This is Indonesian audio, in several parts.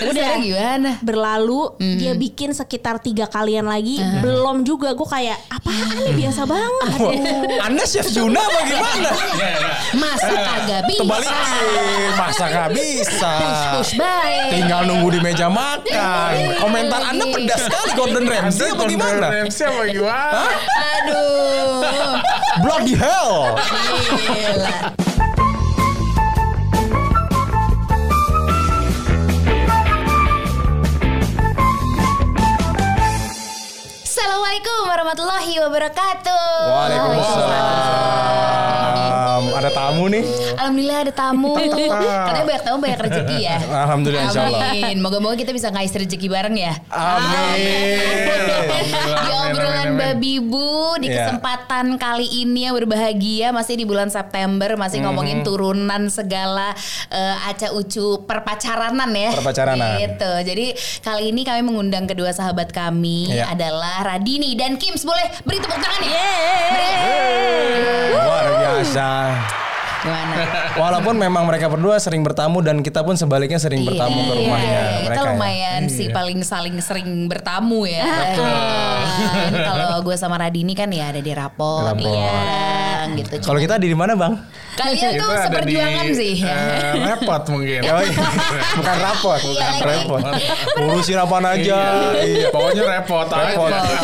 Terus udah gimana? berlalu dia bikin sekitar tiga kalian lagi belum juga gue kayak apaan nih biasa banget Anda chef Juna apa gimana? Masa kagak bisa? Terbalikin, masa gak bisa. Push baik. Tinggal nunggu di meja makan. Komentar Anda pedas sekali Gordon Ramsay apa gimana? Ramsay apa gimana? Aduh. Bloody hell. Gila. Assalamualaikum warahmatullahi wabarakatuh. Waalaikumsalam. Ada tamu nih. Alhamdulillah ada tamu. Katanya banyak tamu banyak rezeki ya. Alhamdulillah insya Allah. Amin. Moga-moga kita bisa ngais rezeki bareng ya. Amin. Di obrolan babi bu di Iya. kesempatan kali ini yang berbahagia masih di bulan September masih Mhm. ngomongin turunan segala eh, aca ucu perpacaranan ya. Perpacaranan. Gitu. Jadi kali ini kami mengundang kedua sahabat kami Iya. adalah Radini dan Kims. Boleh beri tepuk tangan ya. Luar biasa. Gimana? Walaupun memang mereka berdua sering bertamu dan kita pun sebaliknya sering bertamu ke Iya, rumahnya Kita mereka. ya. lumayan sih paling saling sering bertamu ya. Kan Kalau gue sama Radini kan ya ada di iya, gitu. Kalau kita di mana bang? Kalian tuh ada di seperjuangan sih. eh, repot mungkin. Oh, iya. Bukan rapot, bukan lagi. repot. Urusin apaan aja. Iya. Pokoknya repot. Repot. aja.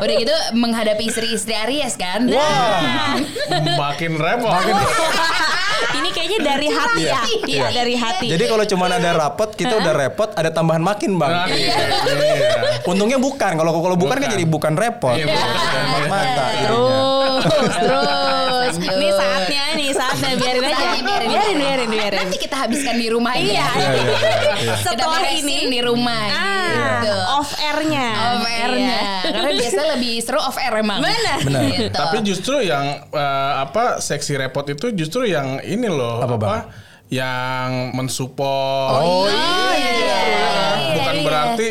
Udah gitu menghadapi istri-istri Aries kan. Wah. Makin repot. ini kayaknya dari hati ya iya dari hati Jadi kalau cuma ada rapot, kita udah repot, ada tambahan makin bang. Nah, iya. Iya. Untungnya bukan. Kalau kalau bukan, kan jadi bukan repot. Iya, bukan. Mata. terus terus ini saatnya nih saatnya biarin aja Saatnya biarin, biarin biarin biarin Nanti kita habiskan di rumah ini. Iya. Iya, iya, iya. Setelah ini. di rumah. ah gitu. off airnya Off airnya. Karena biasanya lebih seru off air emang. Benar. Benar. Gitu. Tapi justru yang eh, apa seksi repot itu justru yang ini loh Apa, Bang? yang mensupport. Oh, iya. Bukan iya. berarti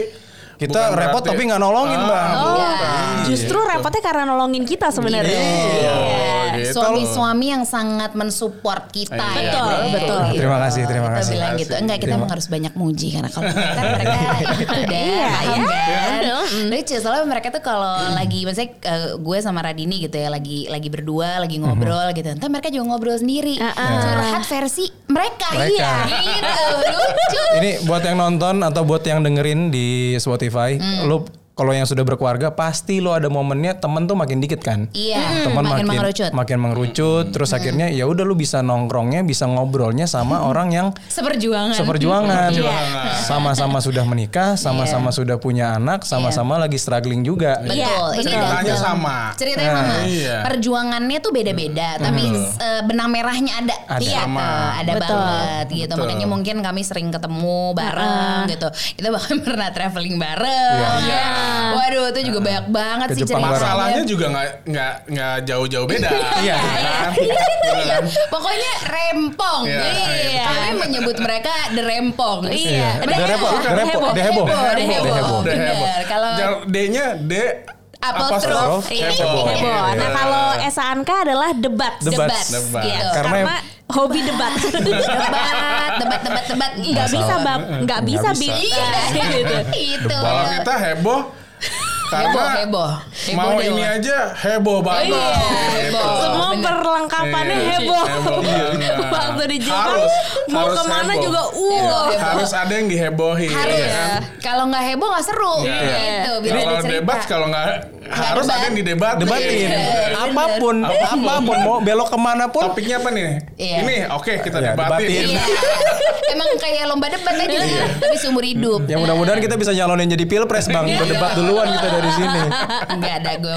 Kita bukan repot berarti- tapi nggak nolongin Ah, bang. Oh, bukan. justru repotnya karena nolongin kita sebenarnya. Iya. Oh, gitu. Suami-suami yang sangat mensupport kita. Iya, ya. betul, betul. Terima kasih, terima kita kasih. bilang gitu. Enggak, kita Terima- emang harus banyak muji karena kalau kita kan mereka itu udah Iya, paham iya. kan. Betul, mm. Lucu soalnya mereka tuh kalau lagi maksudnya eh, gue sama Radini gitu ya lagi lagi berdua lagi ngobrol gitu. Entar mereka juga ngobrol sendiri. Ah, ah. Curhat versi mereka. Mereka. Iya. Gitu. Lucu. Ini buat yang nonton atau buat yang dengerin di Spotify, lu kalau yang sudah berkeluarga pasti lo ada momennya temen tuh makin dikit kan. Iya, Teman makin makin mengerucut. makin mengerucut, terus akhirnya ya udah lu bisa nongkrongnya, bisa ngobrolnya sama orang yang Seperjuangan. seperjuangan. Seperjuangan. Sama-sama sudah menikah, sama-sama sudah punya anak, sama-sama lagi struggling juga. Betul. Iya, Ini betul. Ceritanya sama. Ceritanya sama. iya. Perjuangannya tuh beda-beda, tapi eh, benang merahnya ada. Ada. Iya, Sama. ada Betul. banget gitu. Betul. Makanya mungkin kami sering ketemu bareng gitu. Kita bahkan pernah traveling bareng. Iya. Ya. Waduh, itu juga banyak banget Ke sih Jepang ceritanya. Masalahnya juga nggak nggak nggak jauh-jauh beda. Iya. kan? Iya. Pokoknya rempong. Iya. Iya. Kami menyebut mereka the rempong. Iya. Udah repot, udah repot, udah heboh. Udah heboh. Bener. heboh. Kalau D-nya D Apostrof. Ini Heboh. Nah Iya. kalau SANK adalah debat. Debat. Debat. Gitu. Karena Karena hobi debat. debat, debat, debat, debat. Nggak bisa bab, nggak bisa bisa. bib. Iya, gitu. itu. Kalau kita heboh heboh, karena heboh. Heboh mau deh, ini aja heboh banget. Iya, Gitu. heboh. Semua bener. perlengkapannya Iya, heboh. heboh banget. Waktu di Jepang Harus, mau harus ke mana heboh. juga uh. Heboh. Harus ada yang dihebohin. Harus. ya kan? Kalau nggak heboh nggak seru. Iya. Gitu, biar Kalau debat kalau nggak harus debat. ada yang didebatin. debatin Iya, apa pun, apa pun mau belok ke mana pun. Topiknya apa nih? Iya. Ini oke kita Iya, debatin. debatin. Iya. Emang kayak lomba debat aja, tapi seumur hidup. Ya mudah-mudahan kita bisa nyalonin jadi pilpres bang. Berdebat duluan kita dari sini. Enggak ada gue.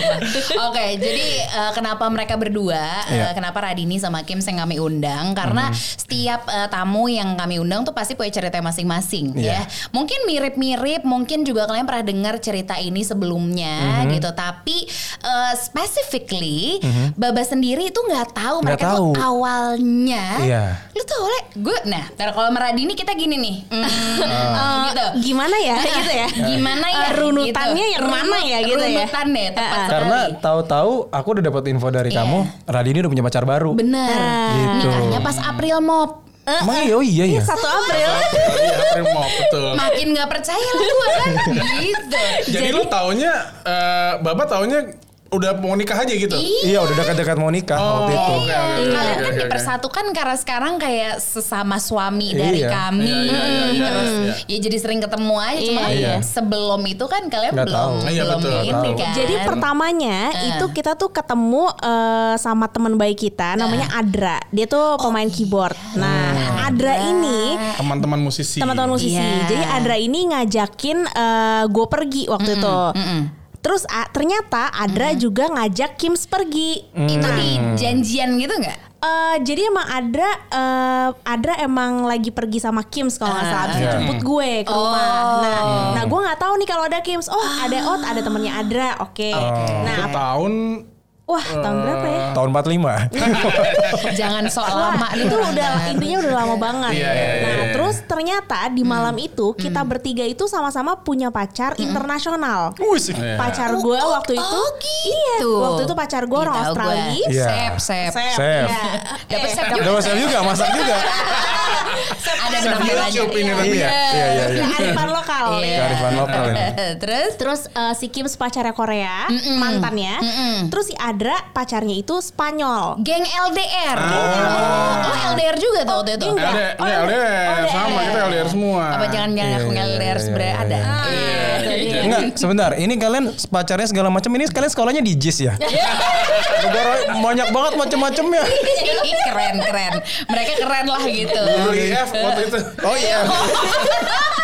Oke, jadi eh, kenapa mereka berdua? eh, Iya. kenapa Radini sama Kim yang kami undang? Karena setiap eh, tamu yang kami undang tuh pasti punya cerita masing-masing Iya. ya. Mungkin mirip-mirip, mungkin juga kalian pernah dengar cerita ini sebelumnya gitu. Tapi eh, specifically Baba sendiri itu nggak tahu mereka tahu. tuh awalnya. Iya. Lu tau oleh gue, nah, ntar kalau sama Radini kita gini nih, Mm, Eh, gitu. Gimana ya gitu ya? Gimana ya? Eh, runutannya gitu. yang mana ya gitu ya? Runutannya tepat Eh, eh. Karena tahu-tahu aku udah dapat info dari Iya. kamu, Radini udah punya pacar baru. Bener. Gitu. Nikahnya pas April Mop. Emang iya, oh iya ya. Satu April. Iya, April Mop, betul. Makin nggak percaya lah gue kan gitu. Jadi, lu taunya eh Baba taunya udah mau nikah aja gitu. Iya udah dekat-dekat mau nikah waktu itu. Oke, oke, oke, Kalian oke, kan oke. dipersatukan karena sekarang kayak sesama suami dari Iya. kami. Iya, iya, iya, iya, Terus iya. ya jadi sering ketemu aja. Cuma kan Iya. sebelum itu kan kalian Nggak belum tahu. Iya, belum betul, ini kan. Jadi pertamanya itu kita tuh ketemu eh, sama teman baik kita namanya Adra. Dia tuh pemain keyboard. Nah, Adra ini Teman-teman musisi. teman-teman musisi. Iya. Jadi Adra ini ngajakin gue pergi waktu itu. Terus a- ternyata Adra juga ngajak Kims pergi. itu di janjian gitu nggak? Eh, jadi emang Adra eh, Adra emang lagi pergi sama Kims kalau nggak salah Iya. jemput gue ke rumah. Nah, nah gue nggak tahu nih kalau ada Kims. Oh, ada Ot, ada temennya Adra. Oke. Nah, Itu tahun wah tahun berapa ya? Tahun 45. Jangan soal lama itu udah intinya udah lama banget. Iya, iya, iya, nah, iya. terus ternyata di malam itu kita bertiga itu sama-sama punya pacar internasional. Wus. Pacar gue waktu itu, oh iya, gitu. waktu itu pacar gue orang Australia. gue. Iya. Sep, sep. Sep, Sep. iya. Dapat Eh, sep Udah masak juga, masak juga. Ada Sep benang merahnya. Iya, iya, iya. iya. Kearifan lokal. Iya. Kearifan lokal. Terus Terus eh, si Kim pacarnya Korea, mantannya. Terus si Adra pacarnya itu Spanyol. geng LDR. Oh, lo LDR juga tuh waktu itu. enggak. LDR, Oh, LDR, LDR. sama kita LDR semua. Apa jangan-jangan Iya, aku iya, LDR iya, sebenarnya ada? iya. Iya. Iya. Enggak, sebentar. Ini kalian pacarnya segala macam. Ini kalian sekolahnya di JIS ya? Negara banyak banget macam-macamnya. Ih, keren keren. Mereka keren lah gitu. Dulu IF waktu itu. Oh iya.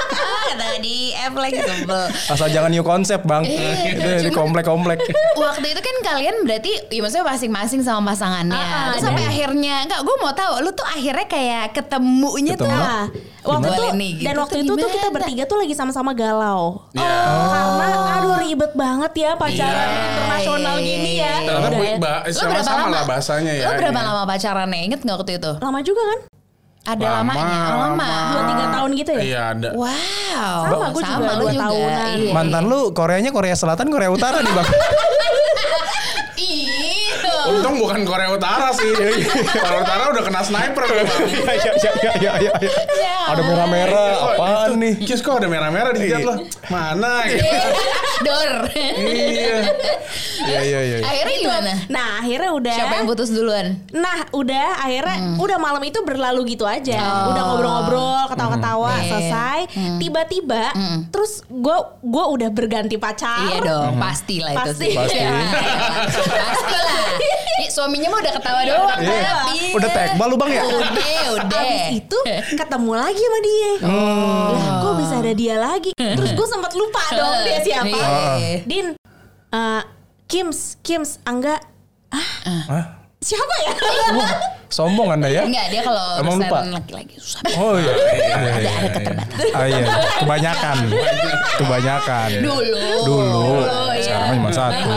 Di F lagi sebel. Asal jangan new konsep bang. Iya, Di di komplek-komplek. Waktu itu kan kalian berarti ya maksudnya masing-masing sama pasangannya. Ah, ah, Terus sampai akhirnya enggak gue mau tahu lu tuh akhirnya kayak ketemunya tuh Ketemu. Nah, waktu itu gitu dan tuh waktu itu tuh kita bertiga tuh lagi sama-sama galau. Iya. Oh, karena aduh ribet banget ya pacaran Iya. internasional gini ya. Ternyata ya. sama berapa sama lama? lah bahasanya ya. Lu berapa lama pacarannya? Ingat nggak waktu itu? Lama juga kan? Ada Lama, lamanya, oh, lama. lama. Dua tiga tahun gitu ya? Iya ada. Wow. Sama, gua juga lu dua tahunan. Iya. Mantan lu Koreanya Korea Selatan, Korea Utara nih bang. Iya. Untung bukan Korea Utara sih. Korea Utara udah kena sniper. Iya iya iya iya iya. iya. Ada merah-merah. Apaan nih? Kios kok ada merah-merah di jidat lo? Mana gitu. Dor. Iya. Iya iya iya. Akhirnya gimana? Nah akhirnya udah Siapa yang putus duluan? Nah udah akhirnya udah malam itu berlalu gitu aja Oh. Udah ngobrol-ngobrol ketawa-ketawa Hmm. selesai Tiba-tiba terus gue gua udah berganti pacar Iya dong, pasti lah itu Pasti. sih. Pasti. Iya, pasti lah. Nih suaminya mah udah ketawa doang. Iya. tapi. Udah tekbal lu bang ya? Udah, udah. Abis itu ketemu lagi sama dia Lah kok bisa ada dia lagi Terus gue sempat lupa dong dia siapa Iya. Din eh, Kims Kims Angga Hah? Siapa ya? Sombong anda ya? Enggak, dia kalau Emang urusan lupa? laki-laki susah. Oh iya. Ada ada keterbatasan. Ah iya. Kebanyakan. Kebanyakan. Dulu. Dulu. iya. Sekarang cuma satu.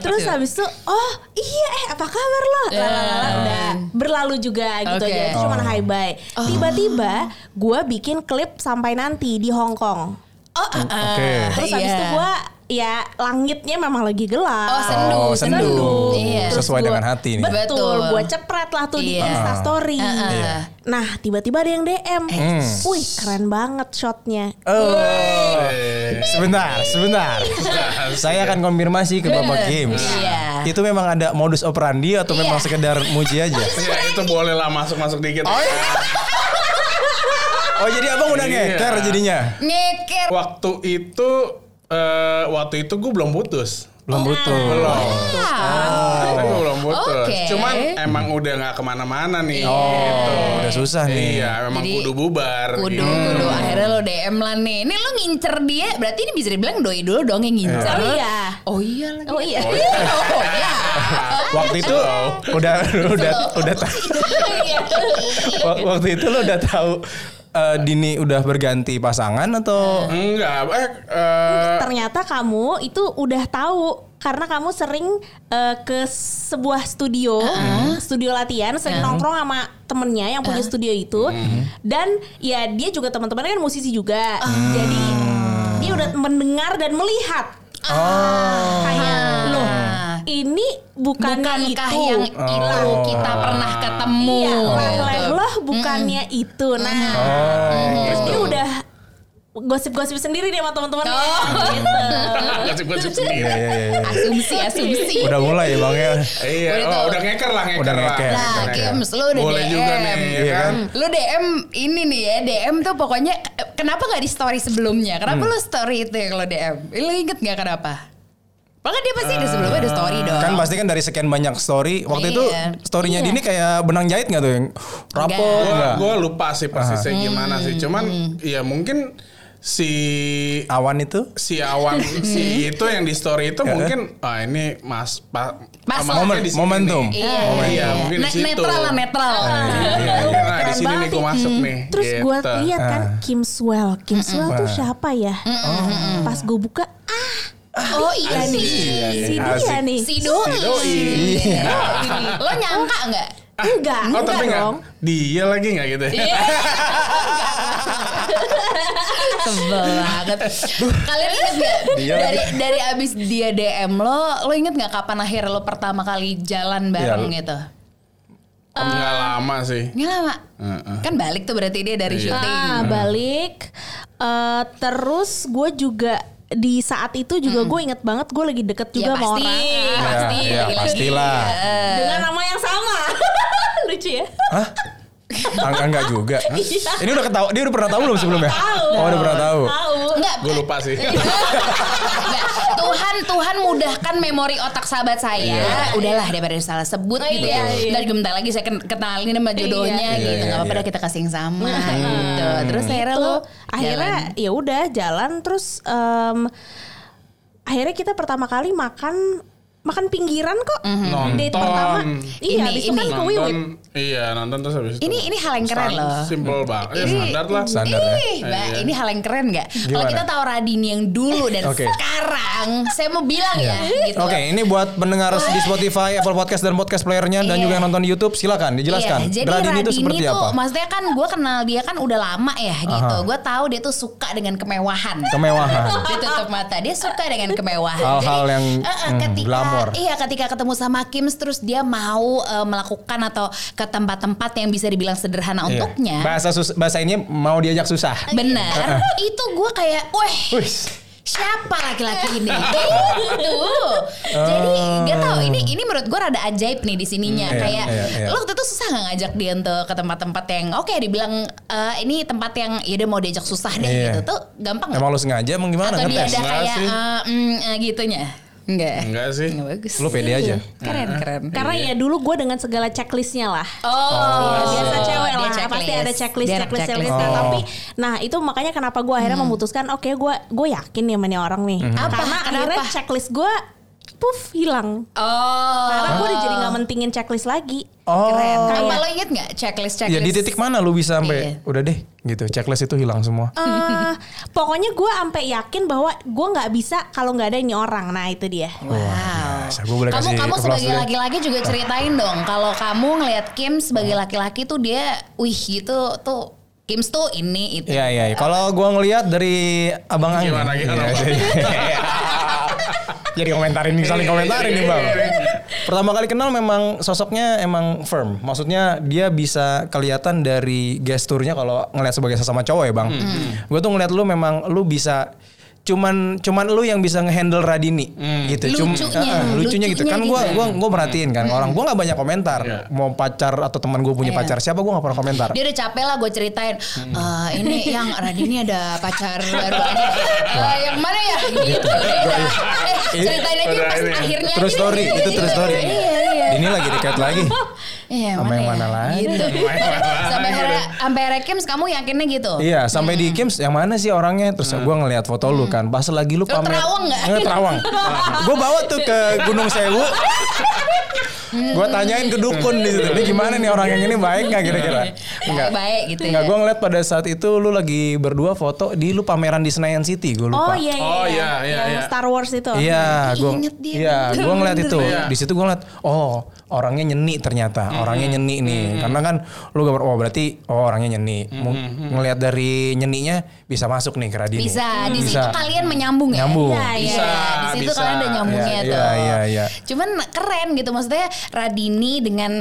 Terus habis itu oh iya eh apa kabar lo? Lalalala, udah berlalu juga gitu Oke. aja. Itu cuma hi bye. Tiba-tiba gue bikin klip sampai nanti di Hong Kong. Oh, ah, ah. Oke. Terus habis Iya. itu gue ya langitnya memang lagi gelap. Oh, sendu, Oh, sendu. sendu. Iya. Sesuai dengan hati nih. Betul, Betul. gue cepret lah tuh di Iya. Insta Story. Ah, ah. Iya. Nah, tiba-tiba ada yang DM. Hmm. Wih, keren banget shotnya. Oh. Sebentar, sebentar. Saya akan konfirmasi ke Bapak Games. Iya. Itu memang ada modus operandi atau memang Iya. sekedar muji aja? Ya itu boleh lah masuk-masuk dikit. Oh jadi abang udah Iya. ngeker jadinya? Ngeker. Waktu itu eh, waktu itu gue belum putus. Belum butuh. Belum. Ah. Tapi gue belum putus. Oke. Cuman emang udah nggak ke mana-mana nih. Oh, gitu. udah susah nih. Iya, memang Jadi, kudu bubar. Kudu, gitu. kudu. Akhirnya lo DM lah nih. Ini lo ngincer dia. Berarti ini bisa dibilang doi dulu dong yang ngincer. Oh iya. Oh iya lagi. Oh iya. Oh iya. Waktu itu udah udah udah tahu. Wak- Waktu itu lo udah tahu eh, Dini udah berganti pasangan atau? Enggak, eh, eh, Ternyata kamu itu udah tahu karena kamu sering eh, ke sebuah studio, studio latihan, sering nongkrong sama temennya yang punya studio itu, dan ya dia juga teman-temannya kan musisi juga, jadi dia udah mendengar dan melihat. Oh. kayak loh ini bukannya Bukankah itu. yang itu Oh. kita pernah ketemu? Iya, lelah bukannya itu. Nah, Oh, terus gitu. dia udah gosip-gosip sendiri nih sama teman-temannya. Oh. Gitu. Gosip-gosip Iya, sendiri. iya, iya, iya. Asumsi, asumsi. Udah mulai ya bang ya. Iya, Udah oh, udah ngeker lah, ngeker Udah lah. ngeker. Nah, lu udah Boleh DM. juga nih, ya Iya kan? kan? Lu DM ini nih ya, DM tuh pokoknya kenapa nggak di story sebelumnya? Kenapa Hmm. lu story itu yang lu DM? Lu inget nggak kenapa? Bahkan dia pasti ada sebelumnya ada story dong. Kan pasti kan dari sekian banyak story. Waktu itu Iya. storynya Dini kayak benang jahit nggak tuh yang nggak? gua lupa sih persisnya gimana sih. Cuman ya mungkin si Awan itu? si awan si itu yang di story itu mungkin ah ini mas pak masnya Momen- momentum. nih. Iya, iya, mungkin di Ne- situ. netral lah netral. Iya, iya. Nah, di sini nih gue nih. masuk nih. Terus gue gitu. lihat kan Ah. Kim Swell. Kim Swell tuh siapa ya? Pas gue buka, Oh iya nih. si dia nih. Si doi. Iya. Lo nyangka nggak? Enggak, Oh enggak tapi nggak dong. dia lagi nggak gitu ya? Iya. Sebel banget. Kalian inget gak Dia dari dari abis dia DM lo, lo inget nggak kapan akhir lo pertama kali jalan bareng Iya. gitu? Nggak lama sih. Nggak lama. Heeh. Kan balik tuh berarti dia dari Iya. syuting. Ah, balik. Eh, terus gue juga di saat itu juga gue inget banget gue lagi deket juga ya sama pasti, orang pasti. Ya, ya, lagi-lagi. pastilah. Iya. dengan nama yang sama. Lucu ya? Hah? Enggak, enggak juga. Hah? Ini udah ketahu, dia udah pernah tahu belum sebelumnya? Tahu. Oh, udah pernah tahu. Tahu. Enggak, Gue lupa sih. Enggak, Tuhan Tuhan mudahkan memori otak sahabat saya. Iya. Udahlah daripada salah sebut Oh, gitu iya, ya. iya. Dan bentar lagi saya ken- kenalin sama jodohnya Iya, gitu. iya, Enggak apa-apa iya. kita kasih yang sama gitu. Terus akhirnya Itu lo akhirnya ya udah jalan terus em, akhirnya kita pertama kali makan makan pinggiran kok Nonton. date pertama iya Ini, habis itu ini. kan ke Wiwit Nonton, iya nonton terus habis itu. Ini ini hal yang keren San- loh. Simple banget. Ya Ini- standar lah. Standar ya. Ih, Mbak, Iya. ini hal yang keren nggak? Kalau kita tahu Radini yang dulu dan Oke. Iya. sekarang, saya mau bilang ya, gitu. Oke, ini buat pendengar di Spotify, Apple Podcast dan podcast playernya dan Iya. juga yang nonton di YouTube, silakan dijelaskan. Iya, jadi Radini Radini, itu seperti tuh, apa? maksudnya kan gue kenal dia kan udah lama ya gitu. Gue tahu dia tuh suka dengan kemewahan. Kemewahan. dia tutup mata, dia suka dengan kemewahan. Hal-hal yang, eh, eh, hmm, ketika glamor. iya ketika ketemu sama Kim terus dia mau eh, melakukan atau ke tempat-tempat yang bisa dibilang sederhana Iya. untuknya. Bahasa sus bahasa ini mau diajak susah. Benar, itu gue kayak, weh Wih. siapa laki-laki ini gitu jadi gak tau ini ini menurut gue rada ajaib nih di sininya Hmm, iya, kayak iya, iya. lo waktu itu susah nggak ngajak dia untuk ke tempat-tempat yang oke dibilang eh, ini tempat yang ya udah mau diajak susah deh Iya. gitu tuh gampang? Emang lu sengaja emang gimana atau dia ada kayak eh, mm, eh, gitunya enggak Enggak sih. Nggak bagus Lu pede aja. keren keren karena ya dulu gue dengan segala checklistnya lah oh, biasa cewek lah checklist. pasti ada checklist Dia checklist checklist checklist. Nah, Oh. tapi nah itu makanya kenapa gue akhirnya memutuskan oke gue gue yakin nih sama orang nih Apa? karena akhirnya Kenapa? checklist gue puff hilang oh karena gue udah jadi nggak mentingin checklist lagi Oh. keren Kayak- lo inget nggak checklist Ya checklist di titik mana lu bisa sampai Iya. udah deh gitu checklist itu hilang semua. Eh, pokoknya gue sampai yakin bahwa gue nggak bisa kalau nggak ada ini orang nah itu dia Wow. biasa. Gua boleh kamu kasih kamu sebagai ya. laki-laki juga ceritain dong kalau kamu ngelihat Kim sebagai laki-laki tuh dia, wih gitu tuh Kim tuh ini itu. Iya iya. iya. Kalau gua ngelihat dari abang Anggi. Gimana, gimana, Iya, iya. Jadi komentarin nih, saling komentarin nih bang. Pertama kali kenal memang sosoknya emang firm. Maksudnya dia bisa kelihatan dari gesturnya kalau ngelihat sebagai sesama cowok ya bang. Gue tuh ngelihat lu memang lu bisa cuman cuman lu yang bisa ngehandle Radini gitu. Cum- Lucunya, eh, eh, lucunya gitu. lucunya Kan gua gitu. gua gua merhatiin kan orang gua nggak banyak komentar. Iya. Mau pacar atau teman gue punya Iya. pacar siapa gua nggak pernah komentar. Dia udah capek lah gue ceritain. "Eh, ini yang Radini ada pacar baru. Eh, yang mana ya? Gitu. Udah, eh, ceritain aja pas akhirnya. Aja. story, itu true story. Iya, iya. Ini lagi dekat lagi. Iya, Sama yang mana lagi? Gitu. Sampai sampai akhirnya Kim kamu yakinnya gitu? Iya, sampai di Kims yang mana sih orangnya? Terus gua ngeliat foto lu kan. Pas lagi lu Lu pamer. terawang nggak? Nggak, terawang. gua bawa tuh ke Gunung Sewu. gua tanyain ke dukun di situ. Ini gimana nih orang yang ini baik nggak kira-kira? Enggak. Baik gitu Enggak, ya. gua ngeliat pada saat itu lu lagi berdua foto di lu pameran di Senayan City, gua lupa. oh iya iya, Oh, iya, iya, Yang iya. Star Wars itu Iya, dia, Iya, gua ngeliat itu. Iya. Di situ gua ngeliat oh, orangnya nyeni ternyata. Orangnya nyeni nih. Karena kan lu gambar oh berarti oh orangnya nyeni. Mu- Ngelihat dari nyeninya bisa masuk nih ke Radini. Bisa, di Bisa. situ kalian menyambung ya. Nyambung. Iya, iya. Bisa, Di situ bisa. kalian ada nyambungnya Iya, tuh. iya, iya, iya. Cuman keren gitu maksudnya Radini dengan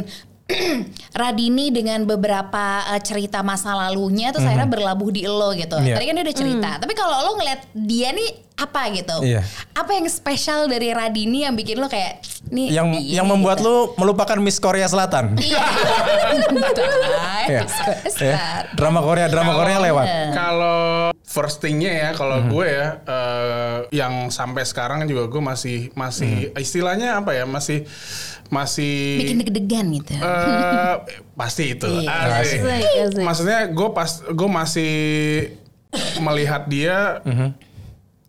Radini dengan beberapa eh, cerita masa lalunya terus akhirnya berlabuh di lo gitu. Mhm. Iya. Tadi kan dia udah cerita. Tapi kalau lo ngeliat dia nih apa gitu? Iya. Apa yang spesial dari Radini yang bikin lo kayak nih Yang dia yang membuat gitu. lu melupakan Miss Korea Selatan. Iya. Iya. Nice. Ya, Drama Korea, drama Korea lewat. Kalau first thingnya ya, kalau gue ya, eh, yang sampai sekarang juga gue masih masih istilahnya apa ya, masih masih Bikin deg-degan gitu. eh, pasti itu. Iya. Asik. Asik, asik. Maksudnya gue pas gue masih melihat dia.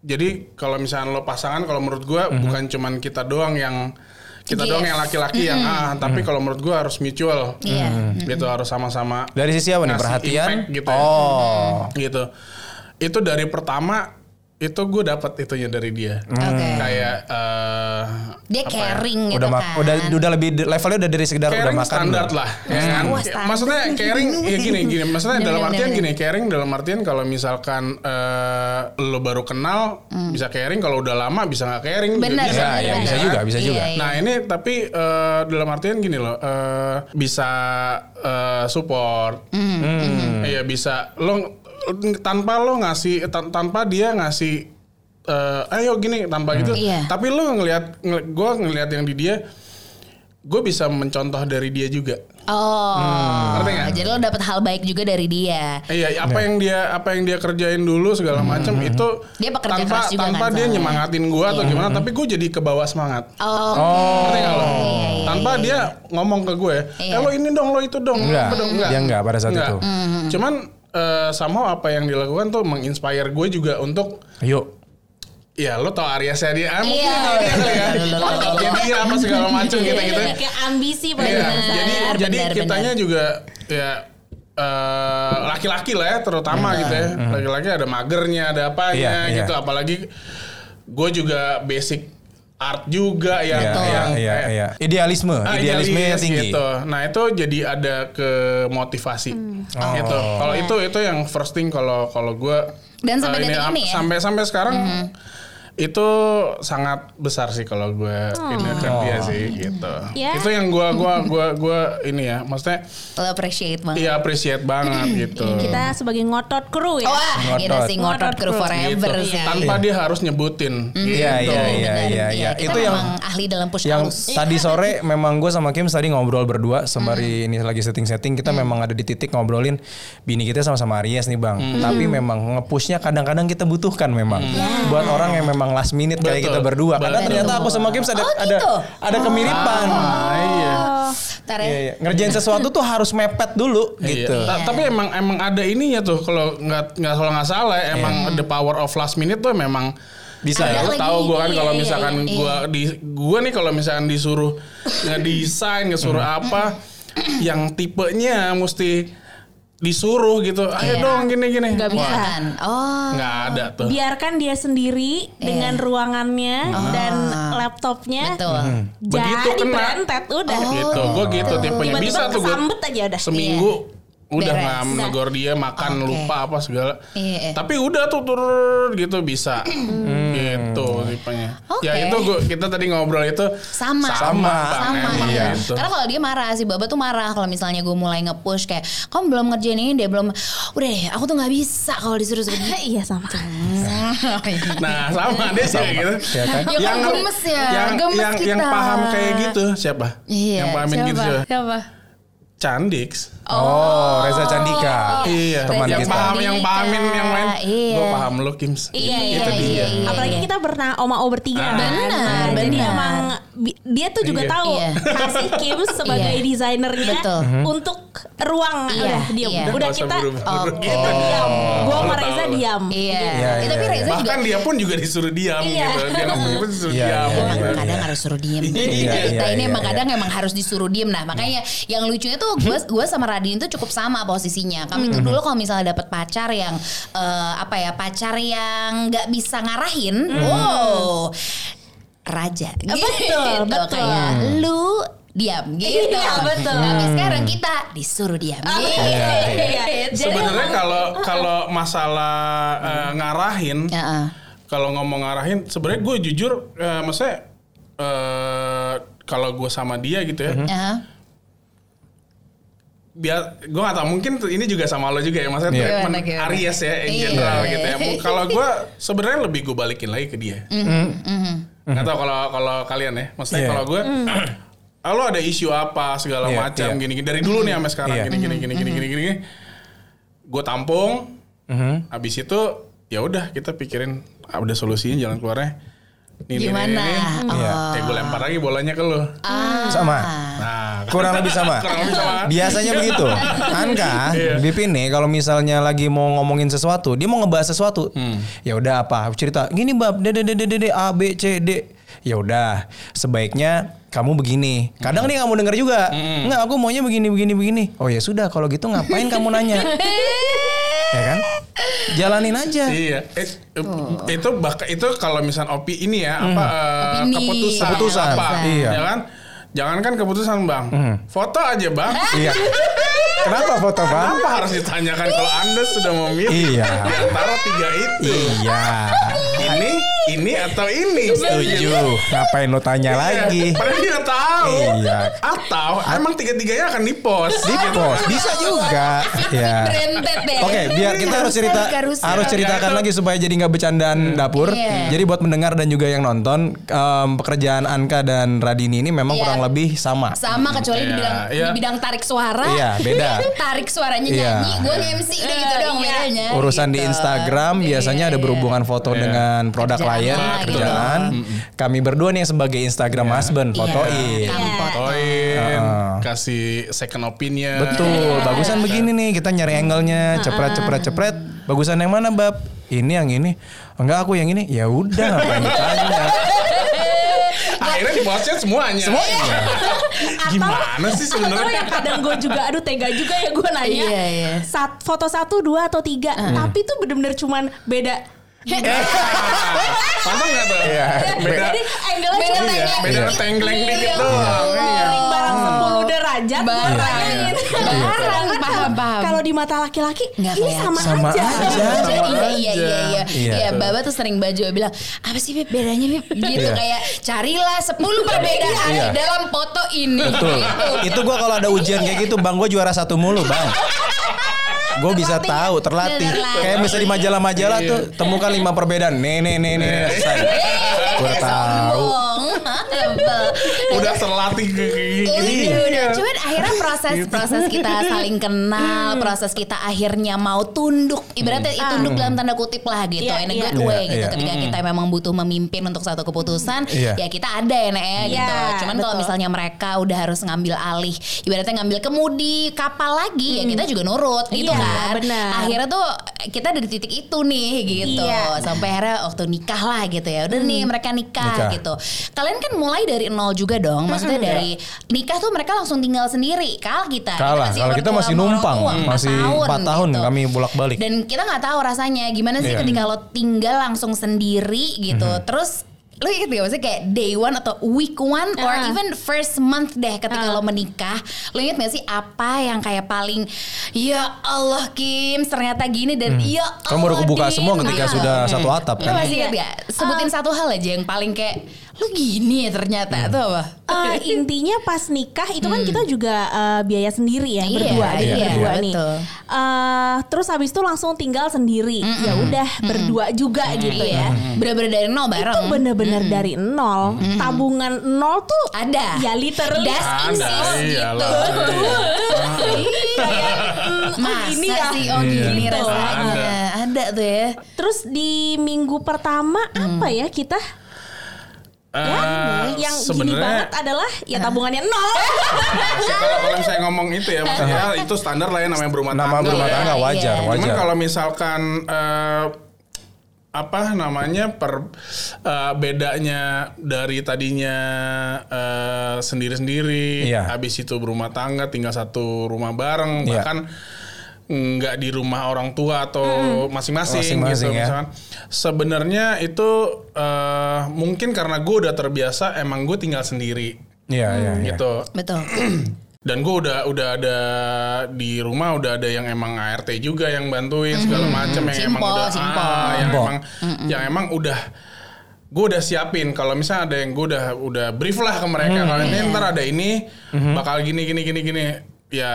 Jadi kalau misalnya lo pasangan, kalau menurut gue bukan cuman kita doang yang kita doang Yes. yang laki-laki yang ah, tapi kalau menurut gue harus mutual. Iya. Gitu harus sama-sama Dari sisi apa nih? Perhatian? impact gitu ya. oh. gitu. Itu dari pertama itu gue dapat itunya dari dia. Oke. Kayak eh, Dia ya? caring gitu Udah kan. udah udah lebih levelnya udah dari sekedar udah caring makan. standar belum? lah. ya kan? Wah, standar. Maksudnya caring ya gini gini. Maksudnya Bener, dalam bener, artian bener. gini caring dalam artian kalau misalkan eh, lo baru kenal bisa caring kalau udah lama bisa nggak caring juga Benar, bisa. Ya, benar, ya, bisa juga, bisa Iya, juga. iya. Nah ini tapi eh, dalam artian gini loh eh, bisa eh, support, Hmm. iya bisa lo tanpa lo ngasih tan- tanpa dia ngasih eh, ayo gini tanpa gitu, Iya. tapi lo ngelihat ng- gue ngelihat yang di dia, gue bisa mencontoh dari dia juga. Oh, Ngerti nggak? jadi lo dapet hal baik juga dari dia. Iya, apa yang dia apa yang dia kerjain dulu segala macam itu Dia pekerja tanpa keras juga tanpa kan dia soalnya. nyemangatin gua atau gimana, tapi gue jadi ke bawah semangat. Oh, Ngerti nggak lo? iya, iya, Tanpa dia ngomong ke gue, Iya. eh lo ini dong, lo itu dong, Enggak, apa dong, dia enggak pada saat itu. Cuman eh, somehow apa yang dilakukan tuh menginspire gue juga untuk Yuk. Ya lo tau Ariasnya dia ah, mungkin Iya. dia kali ya Ototnya dia apa segala macam gitu-gitu Kayak ambisi Iya, pada jadi benar, jadi benar, kitanya juga ya eh, laki-laki lah ya terutama gitu ya. Laki-laki ada magernya, ada apanya Iya, gitu. iya. Apalagi gue juga basic art juga yang Iya, iya, yang iya, kayak- iya. Idealisme, Ah, idealismenya idealis tinggi. gitu. Nah itu jadi ada ke motivasi gitu. Oh. Kalau itu itu yang first thing kalau kalau gue Dan sampai eh, detik ini ya? sampai sampai sekarang itu sangat besar sih kalau gue ini ke dia sih gitu. Ya. Itu yang gue gua gua gua ini ya, maksudnya lo appreciate banget. iya appreciate banget gitu. Kita sebagai ngotot kru ya. Wah, Ngotot. kita sih ngotot Ngotot crew crew. forever Gitu. sih. Tanpa dia harus nyebutin. Iya, gitu. iya, iya, iya, iya. Itu yang ahli dalam push yang house. tadi sore memang gue sama Kim tadi ngobrol berdua sembari ini lagi setting-setting kita memang ada di titik ngobrolin bini kita sama-sama Aries nih bang tapi memang ngepushnya kadang-kadang kita butuhkan memang buat orang yang memang last minute kayak Betul. kita berdua karena Betul. ternyata aku sama Kim ada Oh, ada gitu? ada kemiripan Ah, iya. Ntar ya. Iya, iya. ngerjain sesuatu tuh harus mepet dulu Iya. gitu Ta- Tapi emang emang ada ininya tuh kalau nggak nggak salah nggak salah ya, emang the power of last minute tuh memang Bisa Ya, Ada lu tahu gue kan Iya, kalau iya, misalkan iya. gua di gua nih kalau misalkan disuruh ngedesain, ngesuruh apa yang tipenya mesti disuruh gitu. Ayo Iya. dong gini gini. Nggak bisa. Kan? Oh. nggak ada tuh. Biarkan dia sendiri dengan ruangannya dan laptopnya. Betul. Begitu Jadi kena. berentet udah. gitu. Gue gitu tipenya bisa tuh gue aja udah. seminggu udah nggak menegur dia makan Oke. lupa apa segala. Iya. Tapi udah tuh turun gitu bisa. gitu tipenya. Oke. Ya itu gua kita tadi ngobrol itu Sama. sama, Sama. emang Iya. gitu. Karena kalau dia marah si Baba tuh marah kalau misalnya gue mulai nge-push kayak kamu belum ngerjain ini dia belum udah deh aku tuh nggak bisa kalau disuruh-suruh gitu. Iya sama. Nah sama dia sih gitu. Ya kan? Ya kan gemes ya, yang, gemes yang, kita. yang paham kayak gitu siapa? Iya. Yang pahamin siapa? gitu siapa? Siapa? Candix. Oh Reza Candika Iya, teman yang kita paham, yang pahamin yang lain. Iya. Gue paham lo Kims. Iya, iya, itu iya, dia. iya, iya. Apalagi kita pernah oma o bertiga Ah. kan. Benar, Jadi benar. emang bi- dia tuh juga Iya. tahu Iya. kasih Kim sebagai Iya. desainernya Betul. untuk ruang Iya, udah diam. iya. Udah kita buru-buru Oke. kita diam. Gua sama Reza diam. Iya. Iya, tapi iya, Reza juga Bahkan dia pun juga disuruh diam Iya. gitu. Dia nggak punya pun disuruh Iya, diam. iya, Emang iya. kadang harus suruh. Iya, kita iya, ini iya, emang iya. kadang emang harus disuruh diem. Nah makanya yang lucunya tuh gue gue sama Radin tuh cukup sama posisinya. Kami tuh dulu kalau misalnya dapet pacar yang eh, apa ya pacar yang nggak bisa ngarahin, wow raja. Betul, betul. Kayak lu diam gitu. Iya, betul. Tapi sekarang kita disuruh diam. Gitu. Iya. Jadi Sebenarnya emang- kalau kalau masalah eh, ngarahin, Ya, ah. kalau ngomong ngarahin, sebenarnya gue jujur, eh, maksudnya eh, kalau gue sama dia gitu ya, Ya. Biar gue gak tau mungkin ini juga sama lo juga ya maksudnya Iya. treatment Gimana, gimana? Aries ya in Iya. general gitu ya kalau gue sebenarnya lebih gue balikin lagi ke dia Mm-hmm. nggak tau kalau kalau kalian ya maksudnya Iya. kalau gue ah, lo ada isu apa segala Iya, macam iya. gini gini dari dulu nih sampai sekarang Iya. gini gini gini gini gini gini gue tampung Mhm. habis itu ya udah kita pikirin ah, udah solusinya jalan keluarnya Nih, Gimana? nih, nih. Iya. ya gue lempar lagi bolanya ke lo Ah. Sama. nah Kurang lebih sama. kurang lebih sama Biasanya begitu. Anka, Iya. Bipin nih kalau misalnya lagi mau ngomongin sesuatu, dia mau ngebahas sesuatu. Ya udah apa? Cerita. Gini bab, D D D D D A B C D. Ya udah, sebaiknya kamu begini. Kadang dia nggak mau denger juga. Nggak, aku maunya begini begini begini. Oh ya sudah, kalau gitu ngapain kamu nanya? ya kan? Jalanin aja. Iya, Eh, eh, itu bahkan itu kalau misal opi ini ya apa eh, Opini. keputusan, Keputusan, apa, iya. ya kan? Jangankan keputusan bang, foto aja bang. Iya. Kenapa foto bang? Kenapa harus ditanyakan kalau anda sudah memilih Iya. di antara tiga itu? Iya. Ini, ini atau ini? Setuju. Ngapain lo tanya lagi? Iya, Padahal dia nggak tahu. Iya. Atau emang tiga-tiganya akan di post. Di post bisa juga. Ya. Oke, biar kita harus cerita Harus- ceritakan lagi supaya jadi nggak bercandaan dapur. Iya. Jadi buat mendengar dan juga yang nonton, pekerjaan Anka dan Radini ini memang Iya. kurang lebih sama. Sama kecuali di Iya, bidang iya. di bidang tarik suara. Iya, beda. tarik suaranya Iya. nyanyi, gue udah gitu dong Iya. bedanya. Urusan di gitu. Instagram biasanya Iya, ada iya. berhubungan foto Iya. dengan produk Klien, lah, gitu. kerjaan. Kami berdua nih yang sebagai Instagram husband fotoin. Kamu foto. Fotoin, Heeh. kasih second opinion. Betul, bagusan begini nih kita nyari angle-nya, cepret cepret cepret. Bagusan yang mana, Bab? Ini yang ini. Enggak aku yang ini. Ya udah, ngapain ditanya? Akhirnya di postnya semuanya. Semuanya. Gimana sih Atau sebenarnya? yang kadang gue juga aduh tega juga ya gue nanya Iya, iya. Sat, foto satu dua atau tiga tapi tuh bener-bener cuman beda Pantang nggak tuh? Iya. Beda. jadi Beda cuma Iya, tengkleng beda tengkleng dikit Iya. doang. Iya. barang 10 derajat Barang. Barang, Sedangkan paham, kalau- paham. Kalau di mata laki-laki ini sama, Sama aja. aja. Iya, Sama iya, iya, aja. iya, Iya. iya. Baba tuh sering baju bilang, apa sih Beb bedanya Beb? Gitu Iya. kayak carilah 10 perbedaan Iya. dalam foto ini. Betul. Gitu. Itu gua kalau ada ujian kayak gitu, Bang, gua juara satu mulu, Bang. Gue bisa tahu terlatih. Terlatih. Kayak bisa di majalah-majalah Iya. tuh temukan lima perbedaan. Nih nih nih nih. selesai. Gue tahu. Sombong. Hebel. Udah terlatih kayak gini. Iya, udah. Cuman proses proses kita saling kenal, proses kita akhirnya mau tunduk. Ibaratnya itu tunduk dalam tanda kutip lah gitu. Iya, in a iya. good way Iya, gitu. iya. Ketika kita memang butuh memimpin untuk satu keputusan, Iya. ya kita ada ya Nek ya gitu. Iya, Cuman kalau misalnya mereka udah harus ngambil alih, ibaratnya ngambil kemudi kapal lagi, ya kita juga nurut gitu Iya, kan. benar. Akhirnya tuh kita ada di titik itu nih gitu. Iya. Sampai akhirnya waktu nikah lah gitu ya. Udah nih mereka nikah, Nikah. gitu. Kalian kan mulai dari nol juga dong. Maksudnya dari nikah tuh mereka langsung tinggal sendiri. Kalau kita, Kalah. Kalau kita masih numpang, masih empat tahun kami bolak-balik. gitu. Dan kita nggak tahu rasanya gimana sih Iya. ketika lo tinggal langsung sendiri gitu. Terus lo inget gak maksudnya kayak day one atau week one or Ah. even first month deh ketika Ah. lo menikah lo inget gak sih apa yang kayak paling ya Allah Kim ternyata gini dan ya Allah Kamu baru kebuka Din." semua ketika Iya. sudah satu atap Lo kan. masih inget gak? Sebutin satu hal aja yang paling kayak lu gini ya ternyata Hmm. tuh apa? Eh, intinya pas nikah itu kan kita juga eh, biaya sendiri ya Iya, berdua iya, nih, iya, berdua iya, nih. betul. Eh, terus habis itu langsung tinggal sendiri. Ya udah berdua juga gitu ya. Bener-bener dari nol bareng. Itu bener-bener dari nol. Tabungan nol tuh ada. ya literally Das Ada, insis iyalah. gitu. kayak mm, oh Masa gini ya. sih oh gini Gitu. rasanya. Ada tuh ya. Terus di minggu pertama apa ya kita Eh, yang gini sebenarnya banget adalah ya tabungannya nol. kalau kalau misalnya ngomong itu ya maksudnya itu standar lah ya namanya berumah Nama tangga. berumah ya. tangga wajar, Iya. wajar. Cuman kalau misalkan eh, apa namanya per eh, bedanya dari tadinya eh, sendiri-sendiri, Iya. habis itu berumah tangga tinggal satu rumah bareng, Iya. bahkan nggak di rumah orang tua atau masing-masing, Masing-masing gitu ya. misalkan. Sebenarnya itu eh, mungkin karena gue udah terbiasa, emang gue tinggal sendiri. Iya, iya, iya. gitu. Betul. Dan gue udah udah ada di rumah udah ada yang emang ART juga yang bantuin segala macam yang emang udah simpel. ah, yang emang yang emang udah gue udah siapin kalau misalnya ada yang gue udah udah brief lah ke mereka kalau ini ntar ada ini bakal gini gini gini gini ya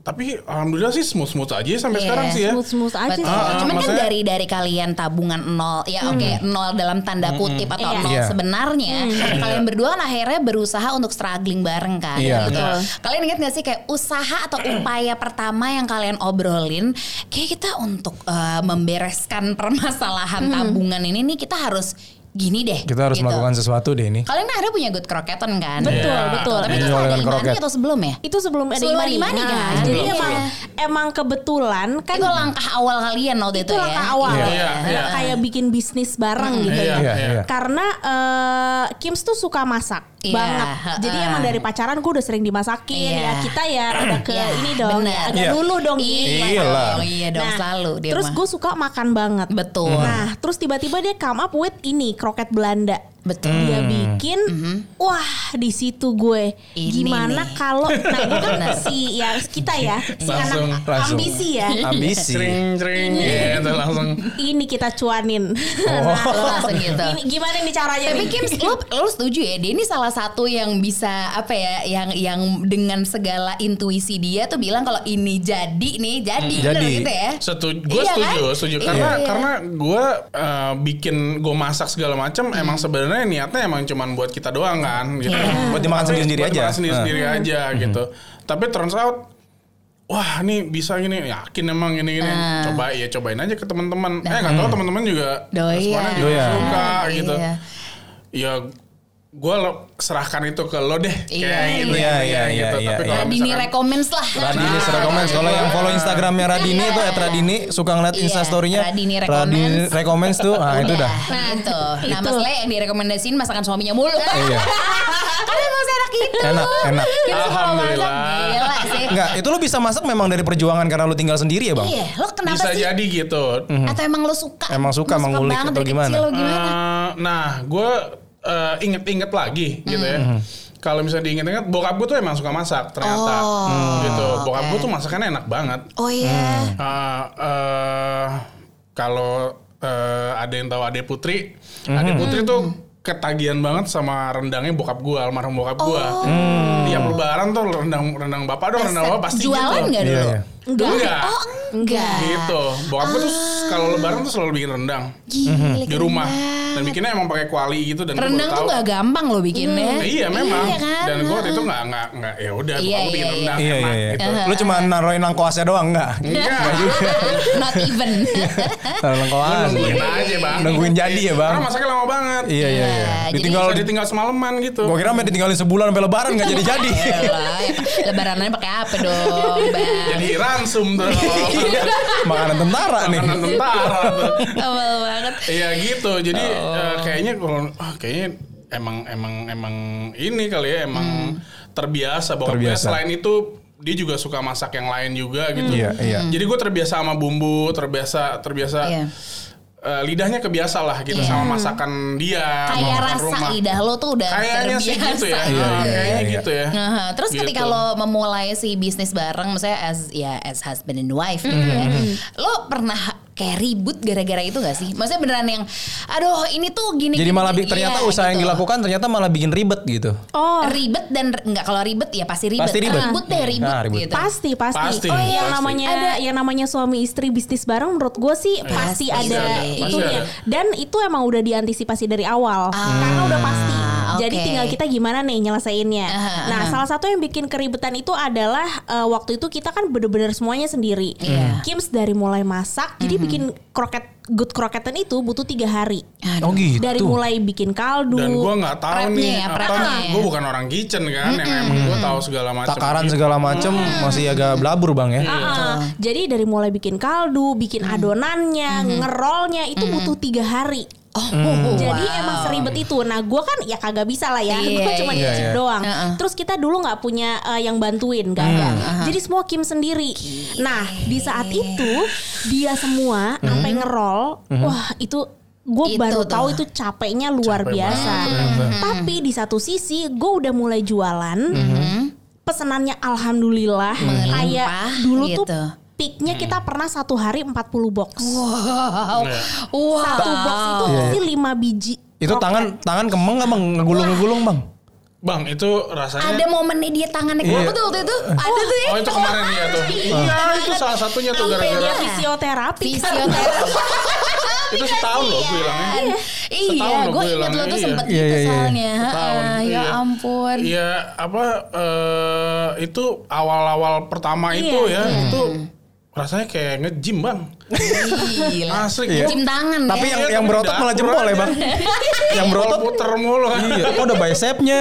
tapi alhamdulillah sih smooth smooth aja sampai Iya, sekarang sih ya Smooth smooth aja Betul. sih. Ah, Cuman kan maksudnya- dari dari kalian tabungan nol, ya oke nol dalam tanda kutip atau Iya. nol Iya. sebenarnya, kalian berdua kan akhirnya berusaha untuk struggling bareng kan. Iya. gitu. Betul. Kalian ingat gak sih kayak usaha atau upaya pertama yang kalian obrolin, kayak kita untuk eh, membereskan permasalahan tabungan ini nih kita harus gini deh. Kita harus gitu. melakukan sesuatu deh ini. Kalian ada punya good kroketan kan? Betul, Iya. betul. Tapi itu ada imani kroket. atau sebelum ya? Itu sebelum ada Sebelum imani. ada imani Nah, kan? Jadi Iya. emang emang kebetulan kan itu langkah awal kalian waktu itu, itu ya? langkah awal Iya, ya. iya. kayak bikin bisnis bareng gitu Iya, ya. Iya, iya. iya. Karena eh, Kims tuh suka masak Iya, banget. Jadi emang dari pacaran gue udah sering dimasakin Iya. ya. Kita ya rada ke Iya, ini dong, bener. ya, agak Iya. dulu dong. Iya, gitu. Iyalah. dong, iya dong Nah, selalu dia Terus gue suka makan banget. Betul. Nah, terus tiba-tiba dia come up with ini kroket Belanda. Betul. Dia bikin, wah di situ gue Ini gimana nih. kalau, nah gue kan si ya kita ya, si Langsung, anak langsung. ambisi ya. Ambisi. Cering cering gitu langsung Ini kita cuanin. Oh, langsung gitu. Ini gimana nih caranya? Tapi? Kim, lu, lu setuju ya? Dia ini salah satu yang bisa apa ya? Yang yang dengan segala intuisi dia tuh bilang kalau ini jadi nih jadi, bener Jadi. gitu ya? Setuju, gue Iya setuju, kan? setuju. Iya, Karena iya. karena gue uh, bikin gue masak segala macam, emang sebenarnya niatnya emang cuman buat kita doang kan, gitu. Iya. Buat dimakan sendiri-sendiri buat aja. makan sendiri-sendiri aja gitu. Tapi turns out Wah ini bisa gini yakin emang ini gini coba ya cobain aja ke teman-teman eh nggak tahu teman-teman juga Doyan. responnya juga suka gitu Iya. ya gue serahkan itu ke lo deh Iya. kayak gitu Iya, ya, iya, gitu iya, tapi iya. Radini misalkan- recommends lah. Radini recommends kalau yang follow Instagramnya Radini itu @radini suka ngeliat Iya, Instastorynya Radini recommends. recommends tuh nah itu dah Nah itu. Nah Itu. masalahnya yang direkomendasiin masakan suaminya mulu. Iya. kan emang enak itu. Enak, enak. Kita Alhamdulillah. Gila sih. Enggak, itu lu bisa masak memang dari perjuangan karena lu tinggal sendiri ya bang? Iya, lo kenapa bisa sih? jadi gitu Atau emang lo suka? Emang suka, Lo emang atau dari gimana? Kecil, lo gimana? Eh, nah, gue eh, inget-inget lagi gitu ya. Mhm. Kalau misalnya diinget-inget, bokap gue tuh emang suka masak ternyata. Oh, gitu. Bokap oke. gue tuh masakannya enak banget. Oh iya. Eh, eh, kalau eh, ada yang tahu Ade Putri, Mhm. Ade Putri tuh ketagihan banget sama rendangnya bokap gue, almarhum bokap gue. Oh. Tiap lebaran tuh rendang rendang bapak dong, rendang bapak pasti Jualan gitu. nggak Iya, dulu? iya. Enggak. Enggak. Oh enggak. Gitu. Bokap gue tuh Ah. Kalau lebaran tuh selalu bikin rendang Gila, di rumah keren dan bikinnya emang pakai kuali gitu dan Rendang tuh gak gampang loh bikinnya. Iya memang. Iya kan? Dan gue waktu itu nggak nggak nggak ya udah Iya, aku bikin iya, rendang Iya enak iya iya. gitu. Lu cuma naruhin langkoasnya doang enggak? Enggak. Not even. Naruh Gue langkoas. nungguin aja bang. Nungguin jadi ya, Bang? Karena masaknya lama banget. Iya iya iya. Iya, jadi Ditinggal ditinggal semalaman gitu. Gua kira sampai ditinggalin sebulan sampai lebaran enggak jadi-jadi. Yalah, ya, lebaranannya pakai apa dong, Bang? Jadi ransum tuh. Makanan tentara nih. Makanan tentara tuh. Awal banget. Iya gitu. Jadi Oh. eh, kayaknya ah, kayaknya emang emang emang ini kali ya emang terbiasa bahwa Terbiasa. selain itu dia juga suka masak yang lain juga gitu. Iya, iya. Jadi gue terbiasa sama bumbu, terbiasa terbiasa Iya. eh, lidahnya kebiasa lah gitu Iya. sama masakan dia, sama Kayak rasa rumah. lidah lo tuh udah Kayaknya sih terbiasa. gitu ya. Iya, iya, Kayaknya iya. gitu ya. Nah, terus Gitu. ketika lo memulai si bisnis bareng, misalnya as ya as husband and wife gitu ya, lo pernah kayak ribut gara-gara itu gak sih? Maksudnya beneran yang, aduh ini tuh gini. Jadi gini, malah gini. ternyata Iya, usaha yang gitu. dilakukan ternyata malah bikin ribet gitu. Oh, ribet dan enggak kalau ribet ya pasti ribet. Pasti ribet. Ribut deh ribut, Nah, ribut. gitu. pasti pasti. Pasti, Oh yang pasti. namanya yang namanya suami istri bisnis bareng menurut gue sih pasti, Pasti ada ada, itunya. pasti ada. Dan itu emang udah diantisipasi dari awal. Karena udah pasti. Jadi tinggal kita gimana nih nyelesainnya. Aha, nah, salah satu yang bikin keribetan itu adalah eh, waktu itu kita kan bener-bener semuanya sendiri. Iya. Kims dari mulai masak, jadi bikin kroket good kroketan itu butuh tiga hari. Oh gitu. Dari mulai bikin kaldu. Dan gue nggak tahu nih ya, prepnya. Gue bukan orang kitchen kan, yang emang gue tahu segala macam. takaran gitu. segala macem masih agak blabur bang ya. Ah, jadi dari mulai bikin kaldu, bikin adonannya, ngerolnya itu butuh tiga hari. Oh, Jadi wow. emang seribet itu. Nah, gue kan ya kagak bisa lah ya. Iya, gue cuma iya, nyicip iya. doang. Heeh. Terus kita dulu nggak punya eh, yang bantuin, gak ada. Jadi semua Kim sendiri. Nah, di saat itu dia semua sampai ngerol, wah itu gue baru tuh. tahu itu capeknya luar Capek biasa. Tapi di satu sisi gue udah mulai jualan, pesenannya alhamdulillah kayak dulu tuh peaknya kita pernah satu hari 40 box. Wow. Iya. Wow. Satu box itu Iya, isi 5 biji. Itu kroket. tangan tangan kemeng nggak bang ngegulung-ngegulung bang? Bang itu rasanya Ada momennya dia tangannya Iya. kenapa tuh waktu itu? Ada tuh ya. Oh itu kemarin ya tuh. Iya itu salah satunya tuh Sampai dia gara-gara fisioterapi. Fisioterapi. itu setahun loh gue hilangnya. Iya, gue ingat lo tuh iya. sempet Iya, gitu iya, iya. soalnya. Setahun, Ah, ya iya. ampun. Iya apa eh, itu awal-awal pertama itu Iya. ya itu rasanya kayak nge-gym bang. Gila. Asli Iya. Cium tangan Tapi ya. yang yang berotot malah jempol ya bang? yang berotot puter mulu kan. Iya, kok ada bicepnya?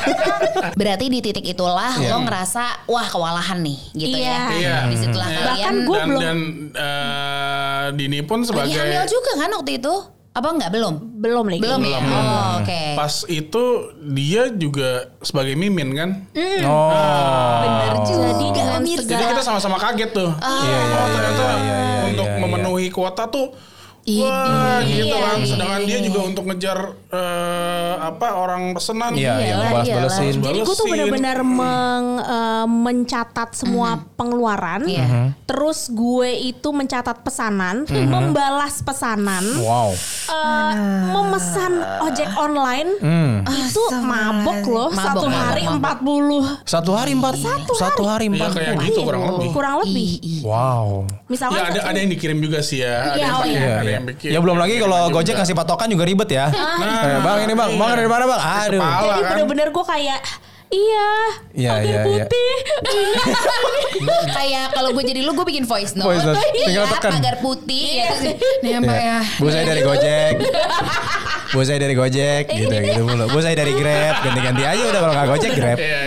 Berarti di titik itulah Iya. lo ngerasa wah kewalahan nih gitu Iya. ya. Iya. Di situlah Iya. kalian. Bahkan gue dan belum dan eh, Dini pun lagi sebagai hamil juga kan waktu itu? Apa enggak belum? belum lagi. Belum ya. Belum, Oh, Oke. pas itu dia juga sebagai mimin kan. Oh. Bener juga. Jadi Mirza. Jadi kita sama-sama kaget tuh. Iya, iya, oh ternyata iya, iya, iya, untuk iya, iya. memenuhi kuota tuh Wah gitu iya, kan. iya, Sedangkan iya, dia iya. juga untuk ngejar eh, apa orang pesanan. Iya, iya, Iyalah, balas-balesin. iyalah. Jadi gue tuh Balesin. benar-benar meng- eh, mencatat semua pengeluaran. Iya. Mhm. Terus gue itu mencatat pesanan, membalas pesanan, Wow. eh, memesan ojek online. Hmm. Itu mabok loh, Mabok, satu mabok, hari mabok. 40 Satu hari empat. Satu hari Iya empat. kayak gitu kurang lebih. kurang lebih. Ih, ih. Wow. Misalkan Ya ada satu- ada yang dikirim juga sih ya. Ada Iya, yang oh pakai, iya. Iya, yang iya. bikin. Ya belum lagi kalau Juga. Gojek ngasih patokan juga ribet ya. Eh, bang ini bang, bang dari mana bang? Aduh. Kepala. Jadi kan? bener-bener gue kayak Iya, Iya, pagar iya, iya. putih. Kayak kalau gue jadi lu gue bikin voice note. Voice note. Tinggal Iya, tekan. pagar putih ya. Nih apa Iya. ya? Bu saya dari Gojek. Bu saya dari Gojek gitu gitu mulu. Bu saya dari Grab ganti-ganti aja udah kalau nggak Gojek Grab. Iya,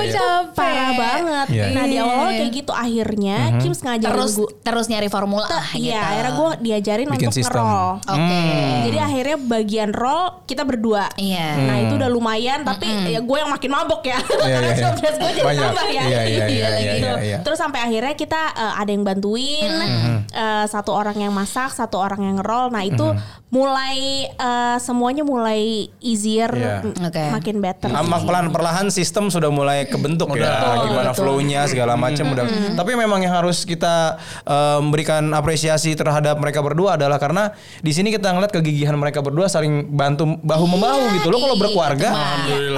iya, iya. Aduh, capek. Parah banget. Iya. Nah di awal Iya. kayak gitu akhirnya Kim sengaja Terus terus nyari formula lah gitu. Iya, akhirnya gue diajarin Bikin untuk sistem. ngerol. Oke. Jadi akhirnya bagian roll kita berdua. Iya. Nah itu udah lumayan, tapi ya gue yang makin mabok ya. Iya, iya, iya. Stress gue jadi Banyak. tambah ya. Iya, iya, iya, iya, gitu. iya, iya. Terus sampai akhirnya kita eh, ada yang bantuin, eh, satu orang yang masak, satu orang yang ngerol. Nah itu mulai eh, semuanya mulai easier, Iya. makin better. Amak pelan perlahan sistem sudah mulai kebentuk ya, Udah. gimana flow-nya segala macam udah. Tapi memang yang harus kita eh, memberikan apresiasi terhadap mereka berdua adalah karena di sini kita ngeliat kegigihan mereka berdua saling bantu bahu membahu gitu. Lo kalau iya, berkeluarga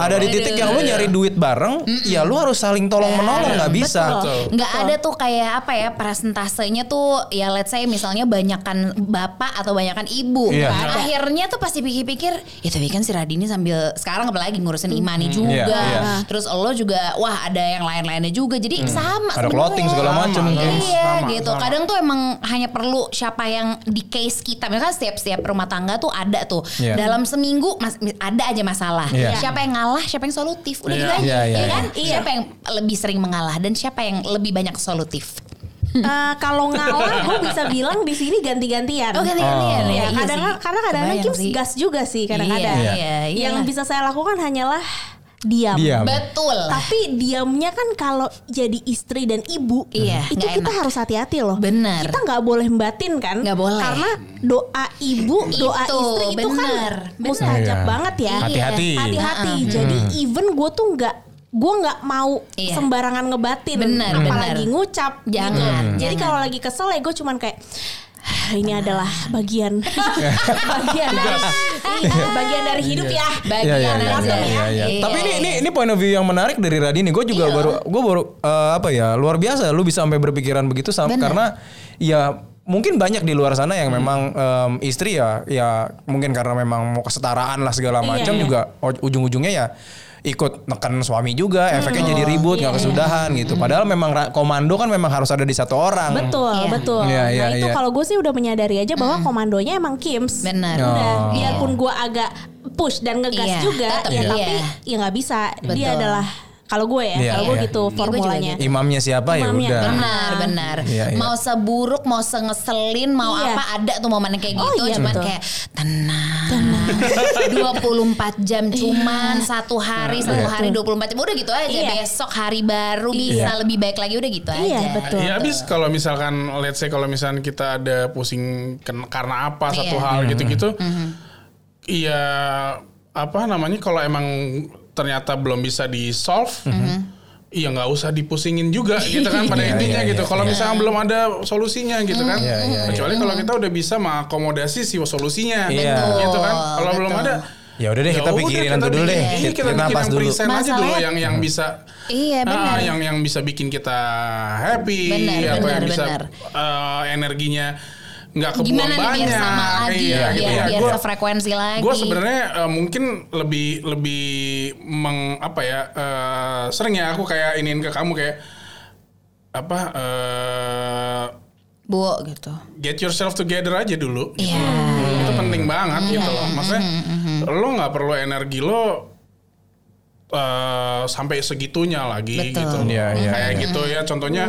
ada di titik yang lo nyari duit bareng, ya lo harus saling tolong menolong nggak bisa. Betul. nggak ada tuh kayak apa ya presentasenya tuh ya let's say misalnya banyakan bapak atau banyakan ibu Iya. Nggak ada. akhirnya tuh pasti pikir-pikir ya tapi kan si Radini sambil sekarang apalagi ngurusin Imani juga Iya, iya. terus lo juga wah ada yang lain-lainnya juga jadi sama Ada sebenarnya. clothing segala macam. Iya Sama, gitu. sama. Kadang tuh emang hanya perlu siapa yang di case kita. Misalkan setiap setiap rumah tangga tuh ada tuh. Iya. Dalam seminggu mas, ada aja masalah. Iya. Siapa yang ngalah, siapa yang solutif. Udah Iya. gitu aja. Iya, iya, ya kan? iya. Siapa yang lebih sering mengalah dan siapa yang lebih banyak solutif. Eh, kalau ngalah gue bisa bilang di sini ganti-gantian. Oh ganti-gantian Oh. ya. Iya kadang sih. karena kadang-kadang Kim sih. gas juga sih kadang-kadang. Iya, Iya. iya, iya. Yang bisa saya lakukan hanyalah diam. Diam. Betul. Tapi diamnya kan kalau jadi istri dan ibu, Iya, itu kita enak. harus hati-hati loh. Benar. Kita nggak boleh batin kan? Nggak boleh. Karena doa ibu, doa Itu, istri itu kan mustajab benar. banget ya. Hati-hati. Hati-hati. Jadi even gue tuh nggak gue nggak mau Iya. sembarangan ngebatin, Benar, apalagi benar. ngucap. Jangan, gitu. Jadi kalau lagi kesel ya gue cuman kayak "Ah, ini adalah bagian bagian dari iya, bagian dari hidup ya. Bagian Iya, iya, iya, iya, iya, iya. Iya. Tapi ini ini ini point of view yang menarik dari Radini. Gue juga Iya. baru gue baru eh, apa ya luar biasa. Lu bisa sampai berpikiran begitu sam- Benar. karena ya mungkin banyak di luar sana yang Hmm. memang em, istri ya ya mungkin karena memang mau kesetaraan lah segala Iya, macam iya. juga o- ujung-ujungnya ya ikut neken suami juga efeknya jadi ribut iya. nggak kesudahan gitu padahal memang komando kan memang harus ada di satu orang Betul, Iya. betul. Iya, iya, nah itu iya. kalau gue sih udah menyadari aja bahwa komandonya emang Kims. Benar. Oh. Udah, biarpun gue agak push dan ngegas Iya, juga, tetep ya iya. tapi ya nggak bisa. Dia Betul. adalah Kalau gue ya, Iya, kalau gue iya. gitu Iya, gue juga formulanya. gitu. Imamnya siapa ya Imamnya, udah. Benar, benar. Iya, iya. Mau seburuk, mau sengeselin, mau Iya. apa ada tuh momen kayak Oh, gitu. iya, cuman betul. kayak tenang. 24 jam cuman satu hari, satu hari 24 jam udah gitu aja. Iya. Besok hari baru bisa lebih baik lagi udah gitu Iya, aja. betul. Ya habis kalau misalkan let's say kalau misalkan kita ada pusing karena apa satu Iya. hal gitu-gitu. Iya apa namanya kalau emang ternyata belum bisa di solve. Iya nggak usah dipusingin juga gitu kan pada Iya, intinya iya, gitu. iya, Kalau misalnya belum ada solusinya gitu kan. Iya, iya, Kecuali kalau kita udah bisa mengakomodasi si solusinya. Iya. Gitu kan. Kalau Betul. belum ada Ya udah deh kita ya pikirin udah, nanti kita dulu deh. bikin- Iya, Kita, kita bikin napas yang dulu. present aja dulu yang yang bisa Iya, benar. Ah, yang yang bisa bikin kita happy Benar, atau benar, yang bisa benar. eh, energinya nggak kebuang Gimana nih banyak biar sama lagi, Iya, biar, gitu ya. biar Gua- sefrekuensi lagi. Gue sebenarnya eh, mungkin lebih lebih meng apa ya eh, sering ya aku kayak iniin ke kamu kayak apa eh, Bu gitu. get yourself together aja dulu. Iya. Itu penting banget gitu loh. Maksudnya lo nggak perlu energi lo eh, sampai segitunya lagi Betul. gitu. Iya, iya, Kayak iya. gitu ya contohnya.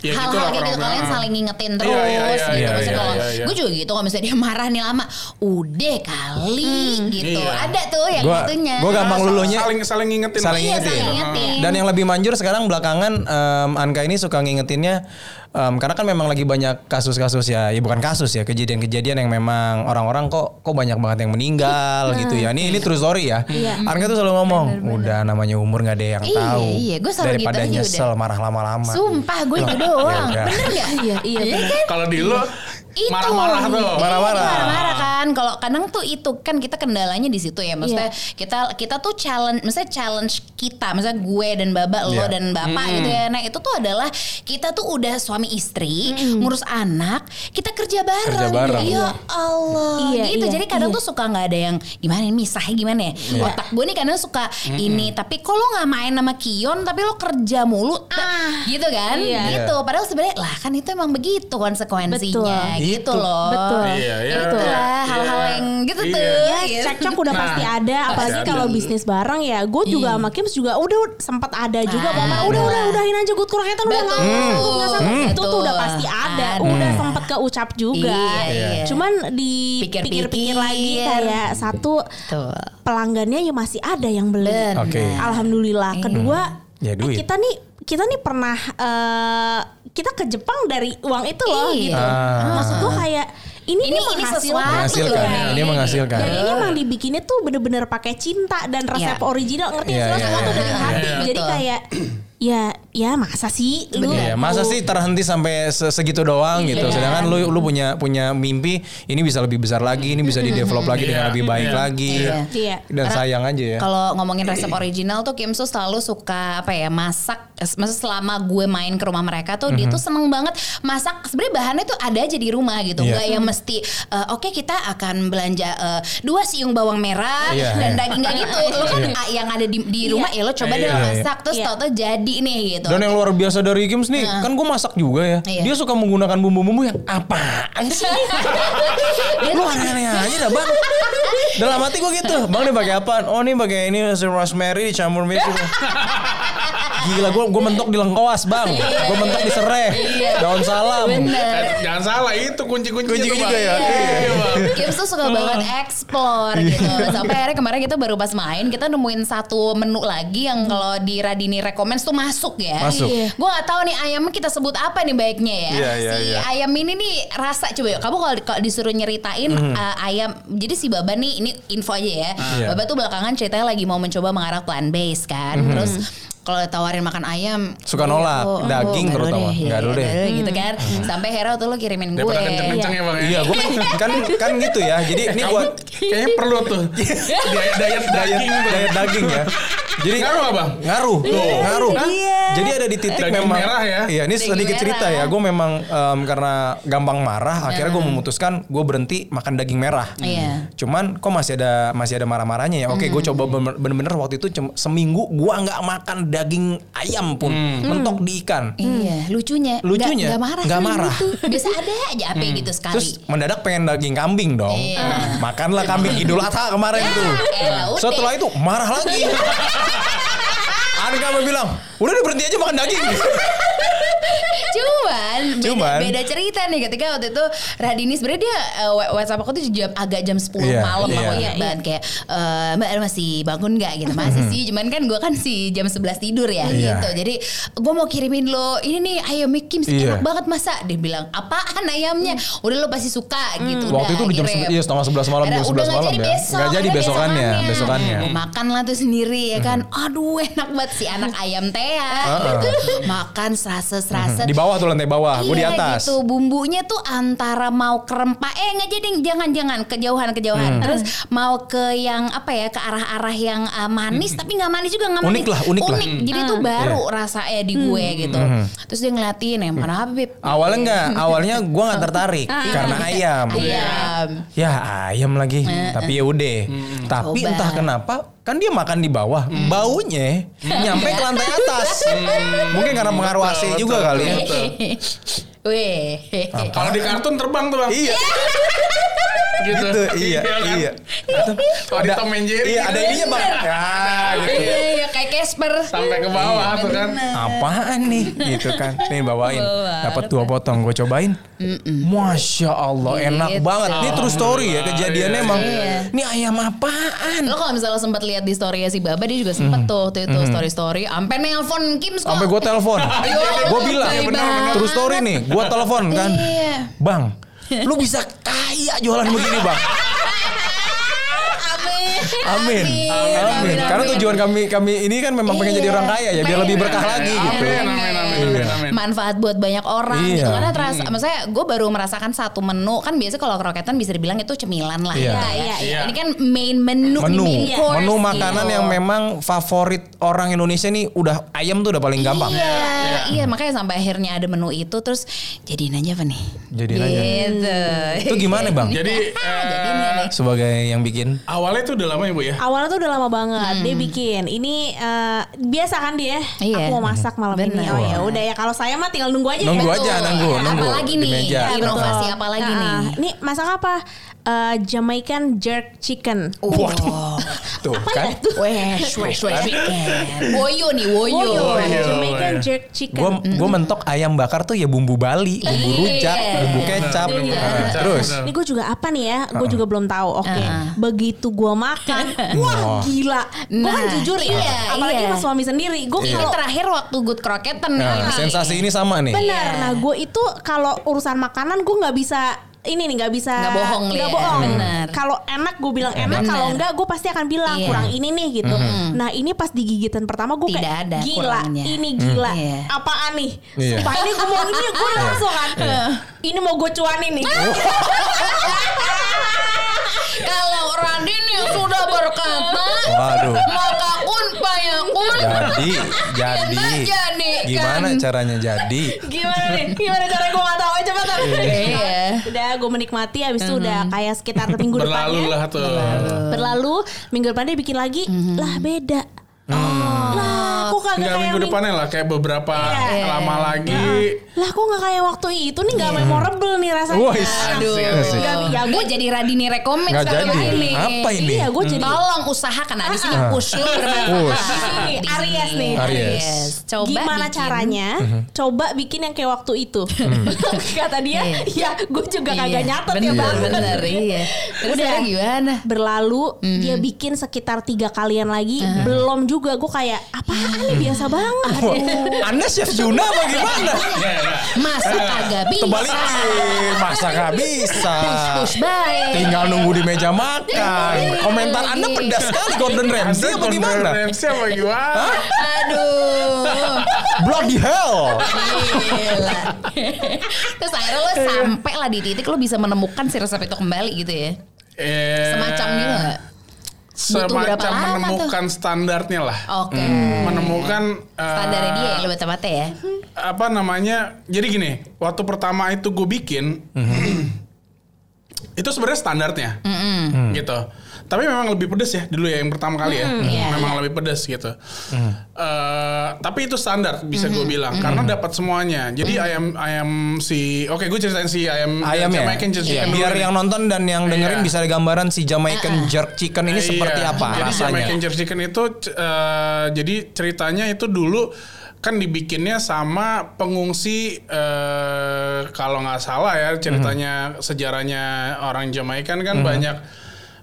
Ya hal-hal gitu kayak gitu kalian saling ngingetin Iya, terus iya, iya, gitu. iya, Maksudnya iya, kalau iya, iya. gue juga gitu kalau misalnya dia marah nih lama, udah kali gitu. Iya. Ada tuh yang Gua itunya. gua gampang lulunya saling saling ngingetin. saling Iya, ngingetin. saling ngingetin. Dan yang lebih manjur sekarang belakangan em, Anka ini suka ngingetinnya em, karena kan memang lagi banyak kasus-kasus ya, ya bukan kasus ya, kejadian-kejadian yang memang orang-orang kok kok banyak banget yang meninggal gitu ya. Ini ini true story ya. Iya. Anka tuh selalu ngomong, udah namanya umur nggak ada yang Iya, tahu. iya, gua selalu gitu Daripada aja nyesel udah. marah lama-lama. Sumpah gue itu Ya doang. udah. Bener gak? Iya, iya, bener. kan? Kalau di lo Itu. marah-marah tuh. Marah-marah. Iya, marah-marah kan. Kalau kadang tuh itu kan kita kendalanya di situ ya. Maksudnya kita kita tuh challenge, maksudnya challenge kita, misalnya gue dan Baba, lo Iya. dan Bapak gitu ya. Nah, itu tuh adalah kita tuh udah suami istri, ngurus anak, kita kerja bareng. Kerja bareng. Ya Allah. Iya, gitu. iya, Jadi kadang iya. tuh suka nggak ada yang gimana nih misahnya gimana ya. Otak gue nih kadang suka ini, tapi kok lo nggak main sama Kion tapi lo kerja mulu ah gitu kan. Iya. Gitu. Padahal sebenarnya lah kan itu emang begitu konsekuensinya Betul. Gitu Itu. loh. Betul. Iya, iya. Itu lah Iya. hal-hal yang gitu Iya. tuh. Ya gitu. cekcok udah Nah, pasti ada apalagi pasti kalau ada. bisnis bareng ya gue juga Iya. sama Kims juga udah sempat ada juga Ada. Mama udah udah udahin aja gue kurang itu udah nggak. Hmm. itu tuh udah pasti ada udah sempat keucap juga Iya, iya. cuman Pikir-pikir. dipikir-pikir lagi kayak satu pelanggannya ya masih ada yang beli alhamdulillah kedua Ya, eh, kita nih kita nih pernah eh, kita ke Jepang dari uang itu loh Iya. gitu Ah. maksud gue kayak ini Ini- nih ini menghasilkan, sesuatu Menghasilkan, loh. ya, ini menghasilkan. dan ini emang dibikinnya tuh bener-bener pakai cinta dan resep Iya. original ngerti Iya, nggak iya, semua tuh iya, dari iya, hati iya. jadi Betul. kayak ya ya masa sih lu Iya, masa sih terhenti sampai se- segitu doang gitu. Iya. Sedangkan lu lu punya punya mimpi ini bisa lebih besar lagi, ini bisa di develop lagi dengan Iya. lebih baik Iya. lagi. Iya. Iya. Dan Karena sayang aja ya. Kalau ngomongin resep original tuh Kim tuh selalu suka apa ya masak. Maksudnya selama gue main ke rumah mereka tuh dia tuh seneng banget masak. Sebenarnya bahannya tuh ada aja di rumah gitu. Iya. Nggak yang mesti eh, oke kita akan belanja eh, dua siung bawang merah Iya, dan iya. daging nggak gitu. Lo kan ah, yang ada di, di rumah ya lo coba deh Iya. lo masak terus Iya. tau-tau jadi nih gitu. Dan yang luar biasa dari Kims nih, kan gue masak juga ya. Iya. Dia suka menggunakan bumbu-bumbu yang apaan sih? Lu aneh-aneh aja dah bang. Dalam hati gue gitu, bang nih pakai apaan? Oh nih pakai ini rosemary dicampur gitu. Gila gue gue mentok di lengkoas bang, gue mentok di serai, daun salam. Bener. Eh, Jangan salah itu kunci-kunci Kunci juga ya? Iya, Bang. Kim tuh suka banget explore gitu. Sampai akhirnya kemarin kita baru pas main kita nemuin satu menu lagi yang kalau di Radini recommends tuh masuk ya. Masuk. Iya. Gue gak tahu nih ayamnya kita sebut apa nih baiknya ya. Iya, iya, si iya. ayam ini nih rasa coba yuk. Kamu kalau disuruh nyeritain uh, ayam. Jadi si Baba nih ini info aja ya. Iya. Baba tuh belakangan ceritanya lagi mau mencoba mengarah plant based kan. Terus kalau tawarin makan ayam Suka "Iya, nolak. aku- aku Daging terutama. deh, Nggak dulu iya, deh. gitu kan sampai Hera tuh lo kirimin gue Daripada kenceng-kenceng ya bang ya. Iya, gue kan kan gitu ya. Jadi ini buat kayaknya perlu tuh diet, diet daging tuh. diet daging ya. Jadi Ngaruh Bang? Ngaruh, ngaruh. Iya. Jadi ada di titik Daging memang merah ya? Iya, ini Daging sedikit merah. cerita ya. Gue memang em, karena gampang marah, akhirnya gue memutuskan gue berhenti makan daging merah. Iya. Cuman kok masih ada masih ada marah-marahnya ya. Oke, gue coba bener- bener-bener waktu itu seminggu gue nggak makan daging ayam pun, mentok di ikan. Iya, lucunya. Lucunya, Gak, marah. nggak kan marah. Gitu. Biasa ada aja apa gitu sekali. Terus mendadak pengen daging kambing dong. Iya. Makanlah kambing Idul Adha kemarin Ya, tuh. elah, udah. Setelah itu marah lagi. Anka mau bilang, udah deh berhenti aja makan daging. Cuman, beda, Cuman. beda cerita nih ketika waktu itu Radini sebenarnya dia uh, WhatsApp aku tuh jam agak jam 10 Iya, malam iya. aku ingat banget kayak eh, Mbak masih bangun nggak gitu masih sih cuman kan gue kan si jam 11 tidur ya Iya. gitu jadi gue mau kirimin lo ini nih ayam Mikim Iya. enak banget masa dia bilang apaan ayamnya udah lo pasti suka gitu Waktu udah, itu di jam kirim. se- iya, setengah 11 malam, jam udah 11 nggak malam jadi ya. besok, Nggak jadi besokannya, besokannya. Gue makan lah tuh sendiri ya kan aduh enak banget si anak ayam teh makan serasa serasa Di bawah tuh lantai bawah, gue di Iya atas. gitu bumbunya tuh antara mau kerempah eh nggak jadi jangan jangan kejauhan kejauhan Hmm. terus mau ke yang apa ya ke arah-arah yang uh, manis tapi nggak manis juga nggak Hmm. Unik manis lah, unik lah. jadi itu baru rasanya di gue gitu Hmm. terus dia ngeliatin yang mana apa Beb? Awalnya enggak, awalnya gue nggak tertarik karena ayam. ayam Ya ayam lagi, tapi ya udah. Tapi Coba. entah kenapa kan dia makan di bawah, baunya nyampe ke lantai atas. Mungkin karena pengaruh AC juga kali ya. Weh. Kalau di kartun terbang tuh bang. Iya. gitu. gitu, iya, kan? iya. Kalau di Tom and Jerry Iya, gitu. ada ininya bang. Ya, gitu. Iya, iya, kayak Casper. Sampai ke bawah tuh kan. Apaan nih gitu kan Nih bawain Bawa. Dapat dua potong Gue cobain Masya Allah Enak Gitu. banget Ini true story ya Kejadiannya Iya, emang iya. Ini ayam apaan Lo kalau misalnya sempat lihat di story si Baba dia juga sempet tuh tuh itu story story sampai nelpon Kim Sampai gue telepon Gue bilang. True story nih Gue telepon kan Iya. Bang Lu bisa kaya jualan begini bang Amin. Amin. Amin. Karena tujuan kami kami ini kan memang pengen jadi Iya. orang kaya ya biar lebih berkah lagi gitu. Amin, amin, amin, amin, Iya. manfaat buat banyak orang Iya. gitu karena terasa maksudnya gue baru merasakan satu menu kan biasa kalau kroketan bisa dibilang itu cemilan lah Iya. ya, Iya, ya. iya. ini kan main menu Menu, main course menu makanan gitu. yang memang favorit orang Indonesia nih udah ayam tuh udah paling gampang. Iya, iya makanya sampai akhirnya ada menu itu terus jadiin aja apa nih? Jadiin aja. Gitu. Itu gimana bang? Jadi Jadiin eh, ya nih. Sebagai yang bikin awalnya tuh udah lama ya bu ya. Awalnya tuh udah lama banget dia bikin. Ini eh, biasa kan dia. Iya. Aku mau masak malam ini. Bener. Oh ya udah ya kalau saya mah tinggal nunggu aja. Nunggu ya. aja, nunggu, nunggu Apalagi nih? meja. Ya, inovasi Betul. apa lagi Nah, nih? Ini masak apa? Eh, Jamaican jerk chicken. Wah, tuh kan. Wesh, wesh, wesh. Woyo nih, woyo. Oh, Oh, iya. Jamaican jerk chicken. Gue gue mentok ayam bakar tuh ya bumbu Bali, bumbu rujak, Iya. bumbu kecap. Iya. Nah, terus Bener. Ini gue juga apa nih ya? Gue juga belum tahu. Oke, begitu gue makan, wah gila. Gue kan Nah, jujur ya, iya, apalagi iya. sama suami sendiri. Gue kalau terakhir waktu good nih. nah, sensasi ini sama nih. benar. Iya. Nah, gue itu kalau urusan makanan gue nggak bisa ini nih nggak bisa Nggak bohong nggak ya, bohong benar. kalau enak gue bilang enak kalau enggak gue pasti akan bilang Iya. kurang ini nih gitu nah ini pas digigitan pertama gue kayak ada gila kurangnya." ini gila Iya. apaan nih Iya. Sumpah ini gue mau ini gue langsung kan ini mau gue cuanin nih Kalau Radin yang sudah berkata, Waduh. Maka kun. Jadi, jadi. jadi Gimana kan? caranya jadi? gimana nih gimana cara gue nggak tahu aja cepetan Iya. udah gue menikmati abis itu udah kayak sekitar minggu Berlalu depannya lah tuh. berlalu minggu depan dia bikin lagi lah beda lah kok kagak Enggak kayak minggu ming- depannya lah kayak beberapa Iya. lama lagi. lah kok nggak kayak waktu itu nih nggak memorable nih rasanya Wah, Aduh, Asik, asik. Nggak, ya gue jadi Radini rekomend sekarang jadi. ini. Apa ini? iya gue jadi Tolong usahakan nah, di sini push lu bermanfaat. Push. Aries nih. Aries. Coba gimana bikin. caranya coba bikin yang kayak waktu itu kata dia ya gue juga kagak Iya, nyatet ya bener, bang Bener, iya. Terus Udah. udah gimana? berlalu dia bikin sekitar tiga kalian lagi belum juga gue kayak apaan nih biasa banget Wah, Anda chef Juna apa gimana? Masa kagak bisa? Terbalikin, masa gak bisa. Push baik. Tinggal nunggu di meja makan. Komentar Anda pedas sekali Gordon Ramsay apa gimana? Ramsay apa gimana? Aduh. Bloody hell. Gila. Terus akhirnya lo sampai lah di titik lo bisa menemukan si resep itu kembali gitu ya. Eh, Semacam gitu gak? Semacam lama tuh? menemukan standarnya lah. Oke. Menemukan eh, Standarnya dia ya lo bata-bata ya. apa namanya? Jadi gini, waktu pertama itu gue bikin, itu sebenarnya standarnya gitu tapi memang lebih pedes ya dulu ya yang pertama kali ya iya. memang lebih pedes gitu Eh, tapi itu standar bisa gue bilang karena dapat semuanya jadi ayam ayam si oke gue ceritain si ayam Ayam ya. Jamaican jerk Iya, chicken biar yang nonton dan yang dengerin Iya. bisa ada gambaran si Jamaican jerk chicken ini seperti Iya. apa Jadi rasanya. Jamaican jerk chicken itu eh, jadi ceritanya itu dulu kan dibikinnya sama pengungsi eh, kalau nggak salah ya ceritanya Mhm. sejarahnya orang Jamaikan kan banyak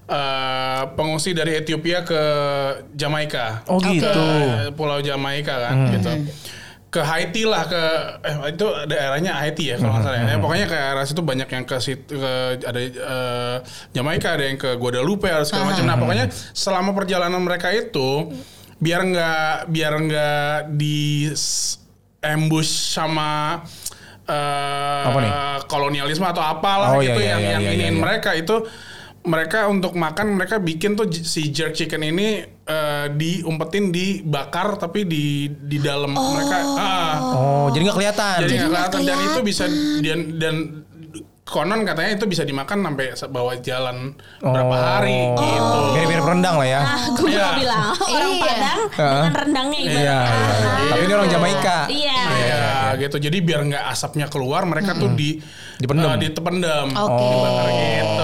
eh, pengungsi dari Ethiopia ke Jamaika. Oh gitu. Ke Pulau Jamaika kan gitu. Ke Haiti lah ke eh, itu daerahnya Haiti ya kalau nggak salah. ya. Ya, pokoknya ke arah situ banyak yang ke situ ke ada eh, Jamaika, ada yang ke Guadalupe, ada segala macam. Nah, pokoknya selama perjalanan mereka itu biar nggak biar nggak di ambush sama eh, Apa nih? kolonialisme atau apalah Oh, iya, gitu iya, yang iya, yang iya, iniin iya. mereka itu mereka untuk makan mereka bikin tuh si jerk chicken ini eh, diumpetin dibakar tapi di di dalam mereka ah, Oh, jadi nggak kelihatan. jadi nggak kelihatan dan itu bisa dan dan konon katanya itu bisa dimakan sampai bawa jalan berapa Oh. hari gitu. Mirip-mirip rendang lah ya. Ah, gue Iya. mau bilang orang Iya. Padang dengan rendangnya Iya, ibaratnya. iya, iya. Tapi ini orang Jamaika. Iya. Iya gitu. Jadi biar nggak asapnya keluar, mereka tuh di Dipendem. eh, ditependem. Oke. Dibakar gitu.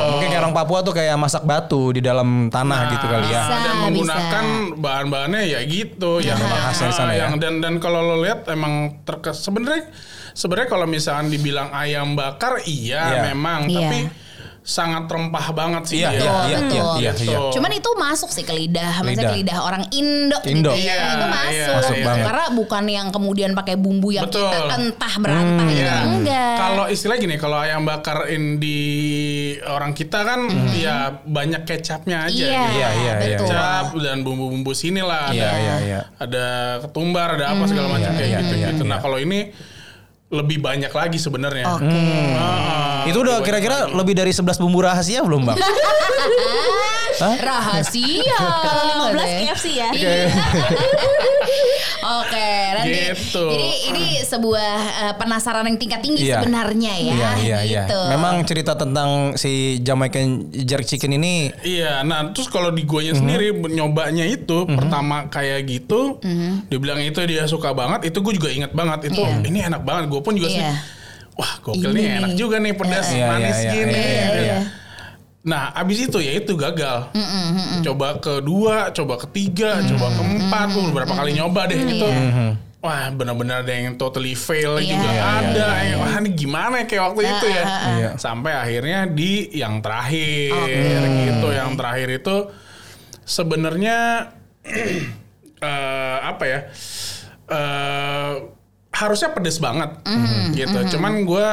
Orang Papua tuh kayak masak batu di dalam tanah gitu kali ya. Bisa, dan menggunakan bahan-bahannya ya gitu yang khasnya di sana ya. yang dan dan kalau lo lihat emang terkes sebenarnya sebenarnya kalau misalkan dibilang ayam bakar iya Iya. memang Iya. tapi sangat rempah banget sih Iya, dia. iya, iya, iya, iya, iya. Gitu. Cuman itu masuk sih ke lidah, maksudnya Lidah. ke lidah orang Indo, Indo. gitu ya. Iya, itu iya, masuk. masuk banget. Karena bukan yang kemudian pakai bumbu yang Betul. kita entah berantah gitu. Iya. Enggak. Kalau istilah gini, kalau ayam bakar in di orang kita kan ya banyak kecapnya aja. Iya, gitu. Iya, iya, iya. Kecap dan bumbu-bumbu sini lah. Iya, ada, iya, iya. ada ketumbar, ada apa segala macam Iya, kayak iya, gitu. iya, gitu. Nah iya. kalau ini lebih banyak lagi sebenarnya. Oke. Ah, Itu udah kira-kira lagi. lebih dari 11 bumbu rahasia belum, Bang? Rahasia. Kalau 15 katanya. KFC ya. Oke, nanti Gitu. jadi ini sebuah eh, penasaran yang tingkat tinggi Iya. sebenarnya ya. Iya, iya, iya. gitu. Memang cerita tentang si Jamaican jerk chicken ini Iya, nah terus kalau di guanya Mhm. sendiri nyobanya itu pertama kayak gitu, dibilang itu dia suka banget, itu gue juga inget banget itu Iya. ini enak banget, gue pun juga sih, Iya. wah gokil Ini nih enak juga nih pedas Iya, manis iya, iya, gini. iya, iya, gitu. iya. Nah abis itu ya itu gagal, coba kedua, coba ketiga, coba keempat, gue beberapa kali nyoba deh itu. Wah benar-benar ada yang totally fail Iya. juga Iya, iya, ada. iya, yang, Wah ini gimana ya kayak waktu itu ya. Iya. Sampai akhirnya di yang terakhir gitu. Yang terakhir itu sebenarnya eh, apa ya? eh harusnya pedes banget gitu. Cuman gue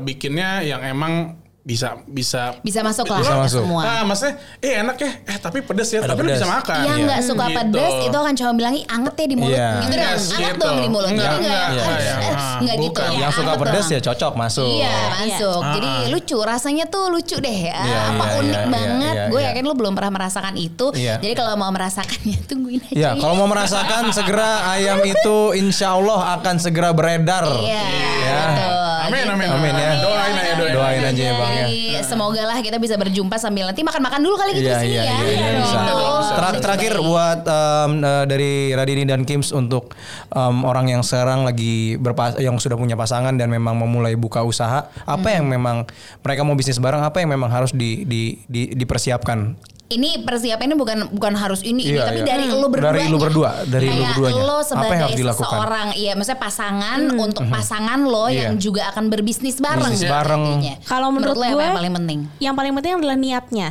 bikinnya yang emang bisa bisa bisa masuk lah Bisa masuk. semua. Ah, maksudnya eh enak ya. Eh tapi pedes ya, Ada tapi lu pedes. bisa makan. yang nggak suka Gitu. pedas itu akan cuma bilang "Ih, anget ya di mulut Iya. gitu dong Yes, anget gitu. dong di mulut Enggak, Jadi enggak, nggak enggak, eh, ya. eh, Ah, nggak gitu ya yang suka dong. ya cocok masuk. Iya masuk. Ah, Jadi ah. lucu rasanya tuh lucu deh. Ah, Iya, apa iya, unik iya, banget. iya, Gue iya. yakin lu belum pernah merasakan itu. Iya. Jadi kalau mau merasakannya tungguin aja. Ya, kalau mau merasakan segera ayam itu insya Allah akan segera beredar. Iya. Ya. betul. Amin, Gitu. amin, Amin ya. Doain aja, doain. Doain aja ya bang ya. Jadi semoga lah kita bisa berjumpa sambil nanti makan-makan dulu kali gitu Iya di sini iya ya. iya iya, bisa. Gitu. Ter- terakhir buat em, eh, dari Radini dan Kims untuk em, orang yang sekarang lagi berpas yang sudah punya pasangan dan memang memulai buka usaha, apa yang memang mereka mau bisnis bareng, apa yang memang harus di, di, di- dipersiapkan? Ini persiapannya bukan bukan harus ini Iya, ini tapi iya. dari lo berdua. Dari lu berdua, dari lu berduanya. Lo Apa sebagai yang harus dilakukan? seseorang, iya maksudnya pasangan untuk pasangan lo Iya. yang juga akan berbisnis bareng. Bisnis bareng. intinya. Kalau menurut, lo apa gue yang paling penting? Yang paling penting adalah niatnya.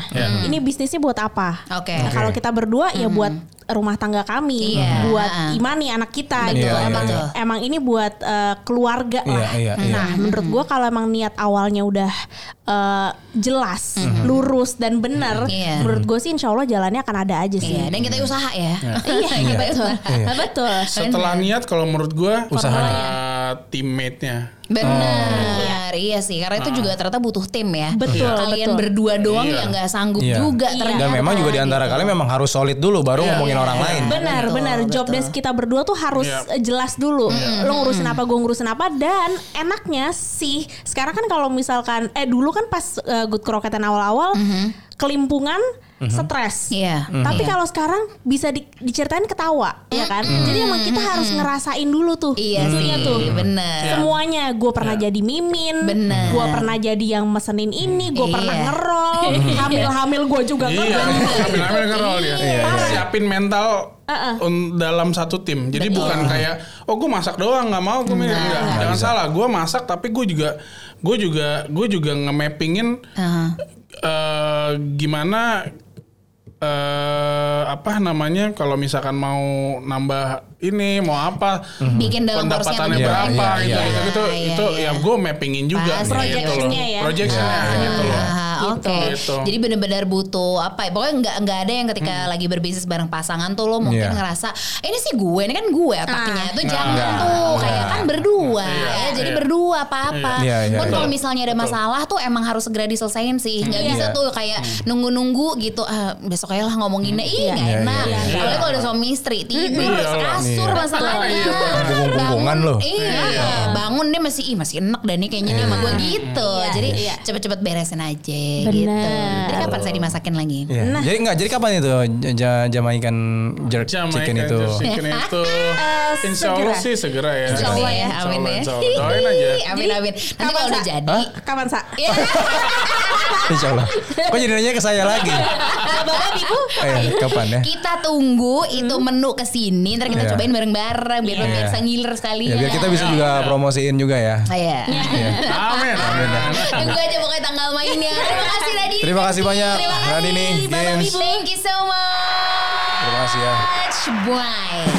Ini bisnisnya buat apa? Oke. Nah, Kalau kita berdua ya buat rumah tangga kami, Iya. buat Ah. Imani anak kita. Betul, gitu. Iya, iya, emang iya. emang ini buat eh, keluarga Iya, lah. iya, iya. Nah, menurut gue kalau emang niat awalnya udah eh, jelas, lurus dan benar, Iya. menurut gue sih insya Allah jalannya akan ada aja sih. Iya, dan kita usaha ya. Iya, Kita betul. usaha. betul. Setelah niat kalau menurut gue Usaha. buat teammate-nya. Benar, iya sih. Karena itu juga ternyata butuh tim ya. Betul, Kalian betul. berdua doang Iya. yang nggak sanggup Iya. juga Iya. ternyata. Dan memang juga di antara gitu. kalian memang harus solid dulu baru ngomongin orang lain. Benar, Betul, benar. Job betul. desk kita berdua tuh harus Iya. eh, jelas dulu. Lo ngurusin apa, gue ngurusin apa. Dan enaknya sih, sekarang kan kalau misalkan, eh dulu kan pas eh, Good Kroketan awal-awal, kelimpungan, stres. Iya. Tapi Iya. kalau sekarang bisa di- diceritain ketawa, ya kan? Jadi emang kita harus ngerasain dulu tuh. Iya sih, Intinya tuh. bener. Semuanya, gue pernah jadi mimin, Bener. gue pernah jadi yang mesenin ini, gue pernah Iya. ngerol, hamil-hamil gue juga Iya, ngerol. ambil-ambil kan role dia. Iya, iya. Siapin mental Uh-uh. un- dalam satu tim. Jadi bukan kayak oh gue masak doang nggak mau gue enggak. Jangan salah, gue masak tapi gue juga gue juga gue juga nge-mappingin Heeh. eh, gimana eh apa namanya kalau misalkan mau nambah ini mau apa Bikin dalam pendapatannya berapa banyak. gitu, Iya, gitu, iya, gitu. iya, itu iya. ya gue mappingin juga gitu loh. Projectionnya ya. Projectionnya gitu loh Ah, Oke, Gitu. jadi benar-benar butuh apa? ya, Pokoknya nggak nggak ada yang ketika lagi berbisnis bareng pasangan tuh lo mungkin Iya. ngerasa "Eh, ini sih gue, ini kan gue otaknya Ah. tuh Nah, jangan enggak, tuh enggak. kayak kan berdua Iya, ya, jadi iya. berdua apa-apa. Iya, iya, Pun iya. kalau misalnya ada masalah tuh emang harus segera diselesain sih, nggak Iya. bisa tuh kayak nunggu-nunggu gitu. Ah, besok aja lah ngomonginnya, ih nggak Iya, enak. iya, iya. Apalagi kalau ada suami istri tidur Iya, kasur iya. masalahnya. Bangun, loh. Iya, bangun dia masih ih masih enak dan nih kayaknya dia sama gue gitu. Iya, Jadi iya. cepet-cepet beresin aja. Gitu. Jadi kapan saya dimasakin lagi? Iya. Nah. Jadi enggak, jadi kapan itu ja- Jamaican jerk Jamaican chicken itu? chicken itu Eh, Insya Allah segera. sih segera ya. Insya Allah ya, amin ya. Doain aja. Amin amin. Nanti Kapan, kalau udah jadi. Kapan, Sa? Iya. Insya Allah. Kok jadi nanya ke saya lagi? Bapak Ibu Eh, kapan ya? Kita tunggu itu menu ke sini, ntar kita Iya. cobain bareng-bareng biar Iya. bisa ngiler sekali. Ya biar kita bisa juga promosiin juga ya. Iya. Amin. Amin. Tunggu aja pokoknya tanggal mainnya. Terima kasih Radini. Terima kasih banyak. Radini. Thank you so much. Terima kasih ya. Bye.